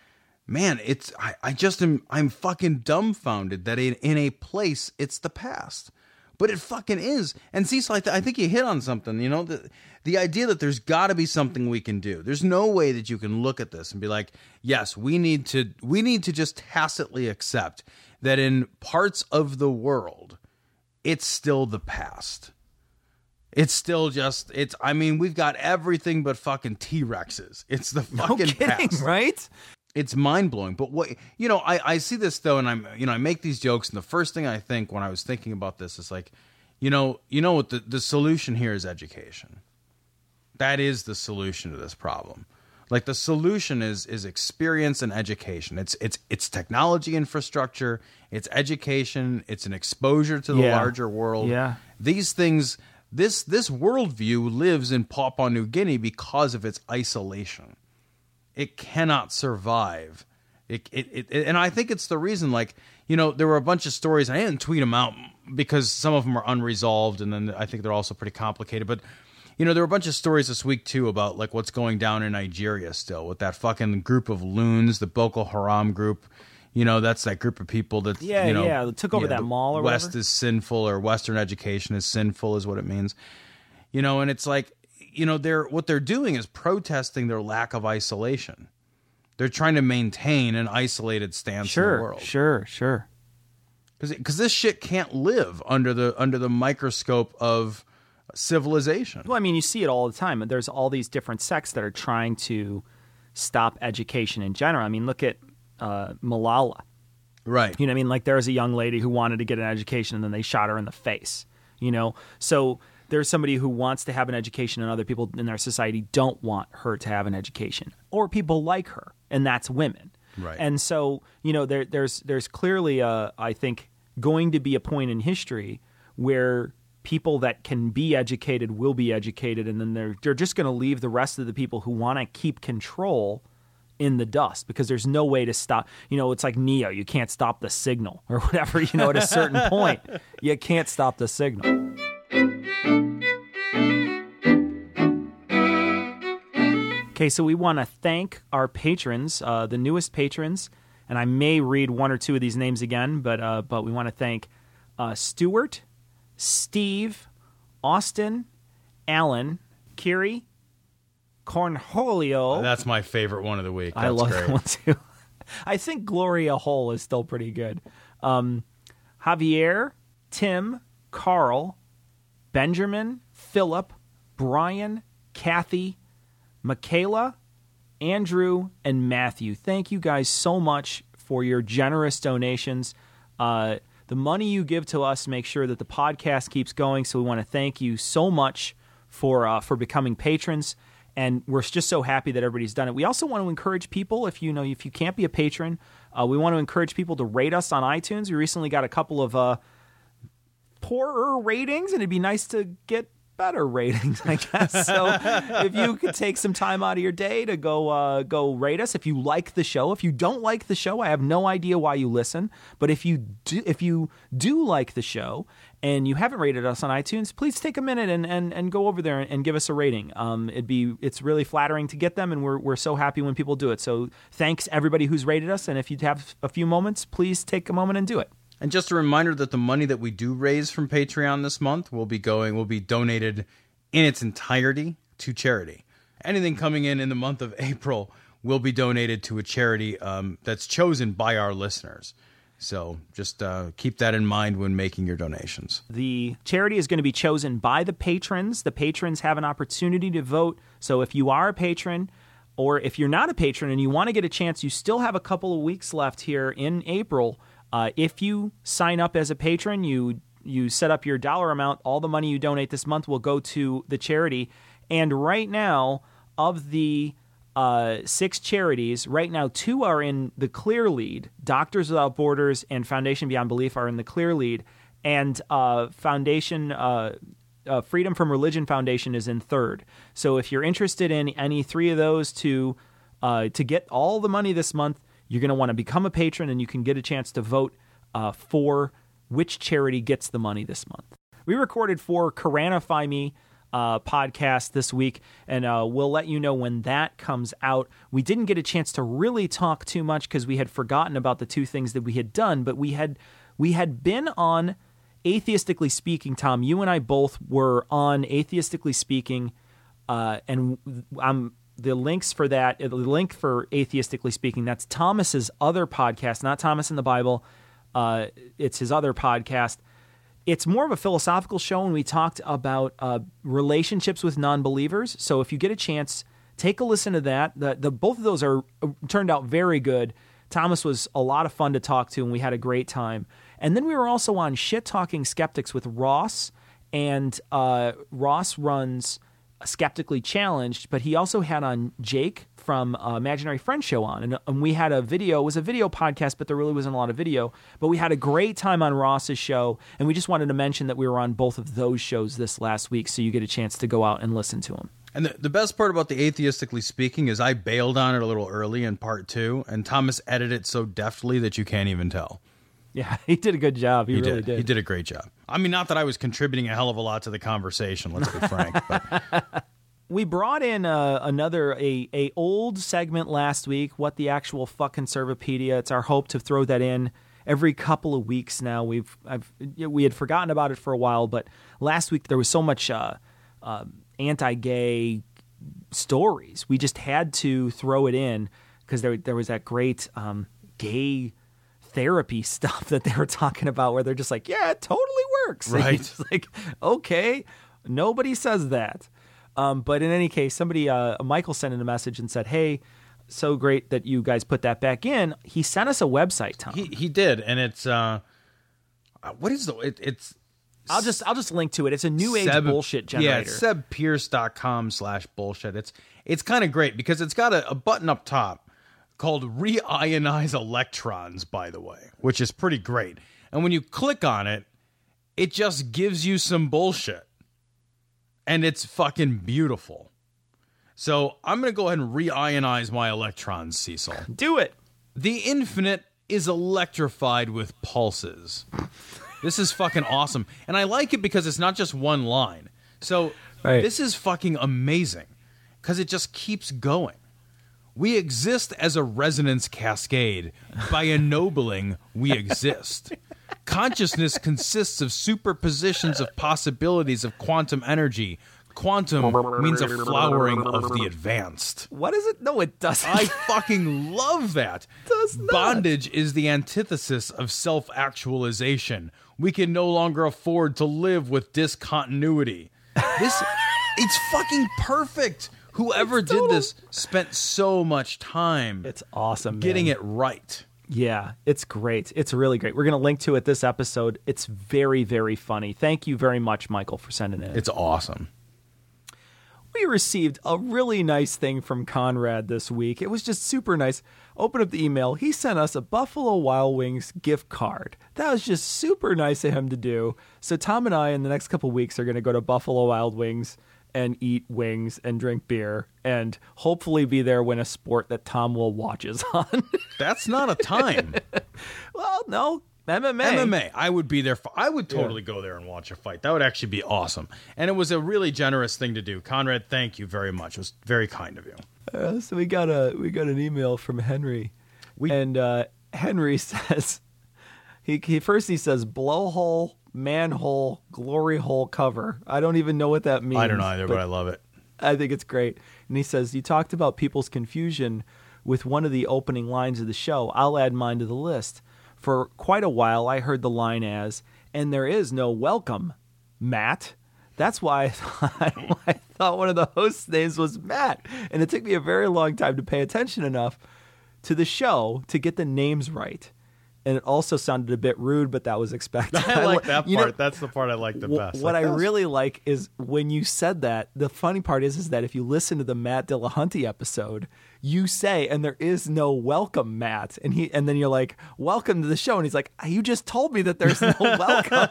man, it's I, I just am I'm fucking dumbfounded that in, in a place it's the past. But it fucking is. And Cecil, I, th- I think you hit on something. You know, the the idea that there's got to be something we can do. There's no way that you can look at this and be like, yes, we need to we need to just tacitly accept that in parts of the world, it's still the past. It's still just it's I mean, we've got everything but fucking T-Rexes. It's the fucking kidding, past. right? It's mind-blowing. But what you know, I I see this though and I'm you know, I make these jokes and the first thing I think when I was thinking about this is like, you know, you know what the the solution here is education. That is the solution to this problem. Like the solution is is experience and education. It's it's it's technology infrastructure, it's education, it's an exposure to the Yeah. larger world. Yeah. These things this this worldview lives in Papua New Guinea because of its isolation. It cannot survive. It, it, it, and I think it's the reason, like, you know, there were a bunch of stories. I didn't tweet them out because some of them are unresolved, and then I think they're also pretty complicated. But, you know, there were a bunch of stories this week, too, about, like, what's going down in Nigeria still with that fucking group of loons, the Boko Haram group. You know, that's that group of people that, Yeah, you know, yeah, that took over that mall or West whatever. is sinful or Western education is sinful, is what it means. You know, and it's like, you know, they're what they're doing is protesting their lack of isolation. They're trying to maintain an isolated stance in Sure, the world. sure, sure. Because this shit can't live under the under the microscope of civilization. Well, I mean, you see it all the time. There's all these different sects that are trying to stop education in general. I mean, look at uh, Malala. Right. You know what I mean? Like there was a young lady who wanted to get an education and then they shot her in the face. You know? So there's somebody who wants to have an education and other people in their society don't want her to have an education. Or people like her, and that's women. Right. And so, you know, there there's there's clearly a I think going to be a point in history where people that can be educated will be educated and then they're they're just going to leave the rest of the people who want to keep control in the dust because there's no way to stop. You know, it's like Neo, you can't stop the signal or whatever, you know, at a certain point. You can't stop the signal. Okay, so we want to thank our patrons, uh, the newest patrons, and I may read one or two of these names again, but uh, but we want to thank uh, Stuart, Steve, Austin, Alan, Kiri, Cornholio. That's my favorite one of the week. That's I love great. that one too. I think Gloria Hole is still pretty good. Um, Javier, Tim, Carl, Benjamin, Philip, Brian, Kathy, Michaela, Andrew, and Matthew. Thank you guys so much for your generous donations. Uh, the money you give to us makes sure that the podcast keeps going. So we want to thank you so much for uh, for becoming patrons. And we're just so happy that everybody's done it. We also want to encourage people if you know if you can't be a patron, uh, we want to encourage people to rate us on iTunes. We recently got a couple of uh, poorer ratings, and it'd be nice to get better ratings, I guess. So if you could take some time out of your day to go uh, go rate us, if you like the show, if you don't like the show, I have no idea why you listen. But if you do, if you do like the show and you haven't rated us on iTunes, please take a minute and, and, and go over there and give us a rating. Um, it'd be it's really flattering to get them, and we're we're so happy when people do it. So thanks everybody who's rated us, and if you have a few moments, please take a moment and do it. And just a reminder that the money that we do raise from Patreon this month will be going will be donated in its entirety to charity. Anything coming in in the month of April will be donated to a charity um, that's chosen by our listeners. So just uh, keep that in mind when making your donations. The charity is going to be chosen by the patrons. The patrons have an opportunity to vote. So if you are a patron, or if you're not a patron and you want to get a chance, you still have a couple of weeks left here in April. Uh, if you sign up as a patron, you you set up your dollar amount. All the money you donate this month will go to the charity. And right now, of the uh, six charities. Right now, two are in the clear lead. Doctors Without Borders and Foundation Beyond Belief are in the clear lead, and uh, Foundation uh, uh, Freedom from Religion Foundation is in third. So if you're interested in any three of those to uh, to get all the money this month, you're going to want to become a patron, and you can get a chance to vote uh, for which charity gets the money this month. We recorded for Koranify Me uh, podcast this week, and uh, we'll let you know when that comes out. We didn't get a chance to really talk too much because we had forgotten about the two things that we had done, but we had we had been on atheistically speaking. Tom, you and I both were on atheistically speaking, uh, and I'm the links for that. The link for atheistically speaking. That's Thomas's other podcast, not Thomas in the Bible. Uh, it's his other podcast it's more of a philosophical show, and we talked about uh, relationships with non-believers. So if you get a chance, take a listen to that. The, the both of those are uh, turned out very good. Thomas was a lot of fun to talk to, and we had a great time. And then we were also on shit talking skeptics with Ross, and uh, Ross runs Skeptically Challenged, but he also had on Jake from uh, Imaginary Friend Show on, and, and, we had a video. It was a video podcast, but there really wasn't a lot of video. But we had a great time on Ross's show, and we just wanted to mention that we were on both of those shows this last week, so you get a chance to go out and listen to them. And the, the best part about the atheistically speaking is I bailed on it a little early in part two, and Thomas edited it so deftly that you can't even tell. Yeah, he did a good job. He, he really did. did. He did a great job. I mean, not that I was contributing a hell of a lot to the conversation. Let's be frank. But we brought in uh, another a a old segment last week. What the actual fucking Servopedia? It's our hope to throw that in every couple of weeks now. We've I've, we had forgotten about it for a while, but last week there was so much uh, uh, anti-gay stories. We just had to throw it in because there there was that great um, gay therapy stuff that they were talking about where they're just like, yeah, it totally works. Right. like, okay, nobody says that. Um, but in any case, somebody, uh, Michael sent in a message and said, hey, so great that you guys put that back in. He sent us a website, Tom. He, he did. And it's, uh, what is the, it, it's, I'll just I'll just link to it. It's a new age Seb, bullshit generator. Yeah, sebpearce.com slash bullshit. It's it's kind of great because it's got a, a button up top called reionize electrons, by the way, which is pretty great. And when you click on it, it just gives you some bullshit. And it's fucking beautiful. So I'm going to go ahead and reionize my electrons, Cecil. Do it. The infinite is electrified with pulses. This is fucking awesome. And I like it because it's not just one line. So Right. this is fucking amazing because it just keeps going. We exist as a resonance cascade. By ennobling, we exist. Consciousness consists of superpositions of possibilities of quantum energy. Quantum means a flowering of the advanced. What is it? No, it doesn't. I fucking love that. Does not. Bondage is the antithesis of self actualization. We can no longer afford to live with discontinuity. This, it's fucking perfect. Whoever did this spent so much time It's awesome. getting man. it right. Yeah, it's great. It's really great. We're going to link to it this episode. It's very, very funny. Thank you very much, Michael, for sending it. It's awesome. we received a really nice thing from Conrad this week. It was just super nice. Open up the email. He sent us a Buffalo Wild Wings gift card. That was just super nice of him to do. So Tom and I, in the next couple weeks, are going to go to Buffalo Wild Wings and eat wings and drink beer and hopefully be there when a sport that Tom will watch is on. That's not a time. well, no. MMA. MMA. I would be there. For, I would totally go there and watch a fight. That would actually be awesome. And it was a really generous thing to do. Conrad, thank you very much. It was very kind of you. Uh, so we got a we got an email from Henry, We, and uh, Henry says he, he first he says blowhole manhole glory hole cover. I don't even know what that means. I don't know either, but I love it. I think it's great. And he says you talked about people's confusion with one of the opening lines of the show. I'll add mine to the list. For quite a while, I heard the line as, and there is no welcome, Matt. That's why I thought, I thought one of the hosts' names was Matt. And it took me a very long time to pay attention enough to the show to get the names right. And it also sounded a bit rude, but that was expected. I like li- that you know, part. That's the part I like the Wh- best. What Like, I that's- really like is when you said that. The funny part is, is that if you listen to the Matt Dillahunty episode, you say, "And there is no welcome, Matt," and he, and then you're like, "Welcome to the show," and he's like, "You just told me that there's no welcome."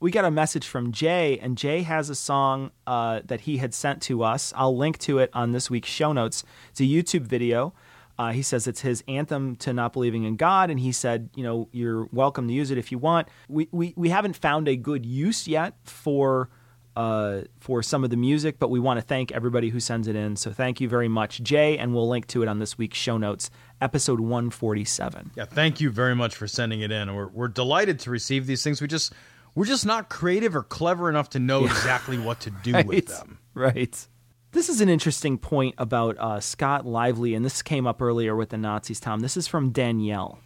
we got a message from Jay, and Jay has a song uh, that he had sent to us. I'll link to it on this week's show notes. It's a YouTube video. Uh, he says it's his anthem to not believing in God, and he said, you know, you're welcome to use it if you want. We we, we haven't found a good use yet for uh, for some of the music, but we want to thank everybody who sends it in. So thank you very much, Jay, and we'll link to it on this week's show notes, episode 147. Yeah, thank you very much for sending it in. We're, we're delighted to receive these things. We just we're just not creative or clever enough to know exactly what to do with them. Right. This is an interesting point about uh, Scott Lively, and this came up earlier with the Nazis, Tom. This is from Danielle.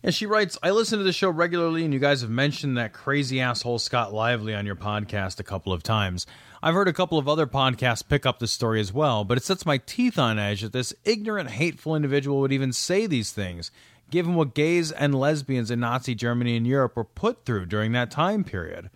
And she writes, I listen to the show regularly, and you guys have mentioned that crazy asshole Scott Lively on your podcast a couple of times. I've heard a couple of other podcasts pick up this story as well, but it sets my teeth on edge that this ignorant, hateful individual would even say these things, given what gays and lesbians in Nazi Germany and Europe were put through during that time period.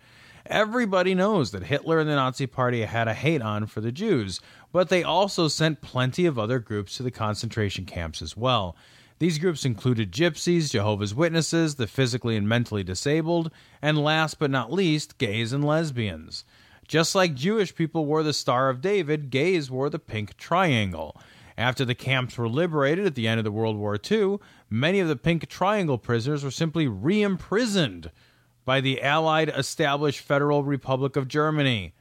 Everybody knows that Hitler and the Nazi Party had a hate on for the Jews, but they also sent plenty of other groups to the concentration camps as well. These groups included gypsies, Jehovah's Witnesses, the physically and mentally disabled, and last but not least, gays and lesbians. Just like Jewish people wore the Star of David, gays wore the pink triangle. After the camps were liberated at the end of the World War II, many of the pink triangle prisoners were simply re imprisoned by the Allied established Federal Republic of Germany.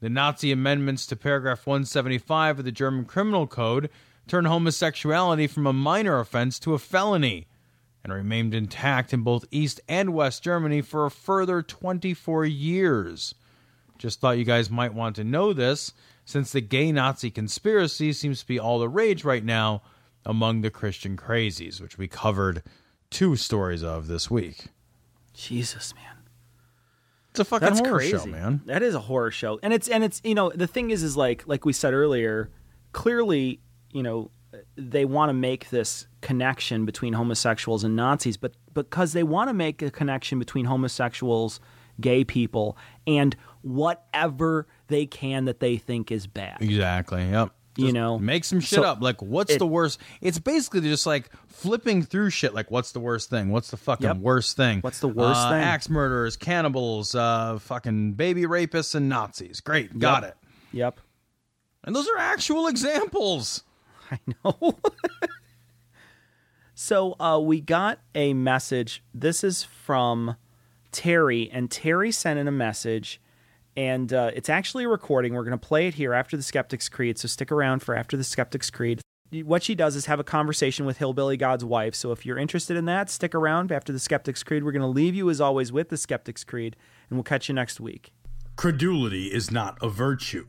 The Nazi amendments to paragraph 175 of the German Criminal Code turned homosexuality from a minor offense to a felony and remained intact in both East and West Germany for a further 24 years. Just thought you guys might want to know this, since the gay Nazi conspiracy seems to be all the rage right now among the Christian crazies, which we covered two stories of this week. Jesus, man. It's a fucking That's horror crazy. show, man. That is a horror show, and it's and it's you know the thing is is like like we said earlier, clearly you know they want to make this connection between homosexuals and Nazis, but because they want to make a connection between homosexuals, gay people, and whatever they can that they think is bad. Exactly. Yep. You know, make some shit so up. Like, what's it- the worst? It's basically just like flipping through shit. Like, what's the worst thing? What's the fucking Yep. worst thing? What's the worst Uh, thing? Axe murderers, cannibals, uh, fucking baby rapists, and Nazis. Great, got Yep. it. Yep. And those are actual examples. I know. so uh, we got a message. This is from Terry, and Terry sent in a message, and uh, it's actually a recording. We're going to play it here after the Skeptics Creed, so stick around for after the Skeptics Creed. What she does is have a conversation with Hillbilly God's wife. So if you're interested in that, stick around after the Skeptics Creed. We're going to leave you, as always, with the Skeptics Creed, and we'll catch you next week. Credulity is not a virtue.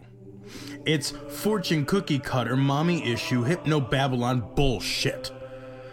It's fortune cookie cutter, mommy issue, hypno Babylon bullshit.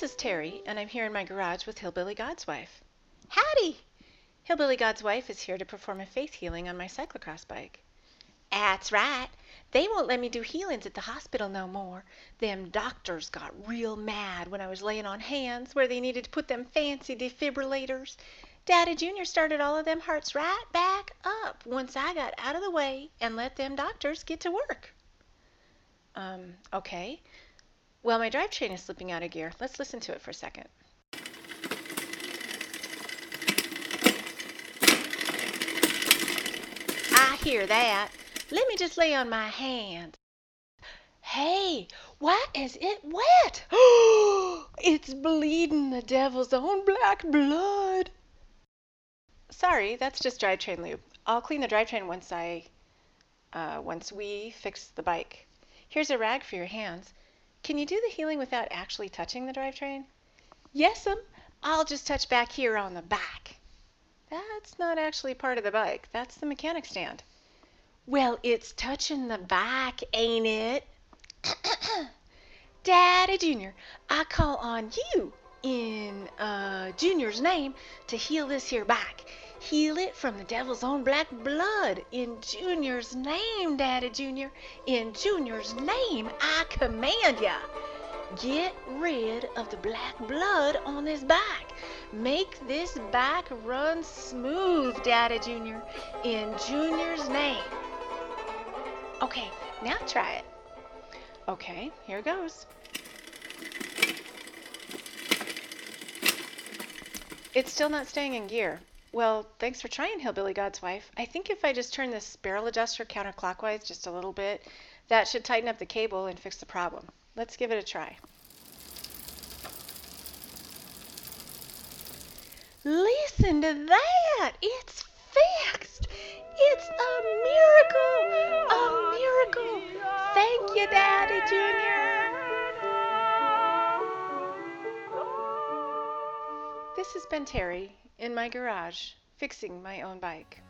This is Terry, and I'm here in my garage with Hillbilly God's Wife. Howdy! Hillbilly God's Wife is here to perform a faith healing on my cyclocross bike. That's right. They won't let me do healings at the hospital no more. Them doctors got real mad when I was laying on hands where they needed to put them fancy defibrillators. Daddy Jr. started all of them hearts right back up once I got out of the way and let them doctors get to work. Um, okay. Well, my drivetrain is slipping out of gear. Let's listen to it for a second. I hear that. Let me just lay on my hands. Hey, why is it wet? it's bleeding the devil's own black blood. Sorry, that's just drivetrain lube. I'll clean the drivetrain once I, uh, once we fix the bike. Here's a rag for your hands. Can you do the healing without actually touching the drivetrain? Yes'm. I'll just touch back here on the back. That's not actually part of the bike. That's the mechanic stand. Well, it's touching the back, ain't it? Daddy Junior, I call on you in uh, Junior's name to heal this here bike. Heal it from the devil's own black blood. In Junior's name, Daddy Junior. In Junior's name, I command ya. Get rid of the black blood on this bike. Make this bike run smooth, Daddy Junior. In Junior's name. Okay, now try it. Okay, here it goes. It's still not staying in gear. Well, thanks for trying, Hillbilly God's Wife. I think if I just turn this barrel adjuster counterclockwise just a little bit, that should tighten up the cable and fix the problem. Let's give it a try. Listen to that! It's fixed! It's a miracle! A miracle! Thank you, Daddy Junior! This has been Terry in my garage fixing my own bike.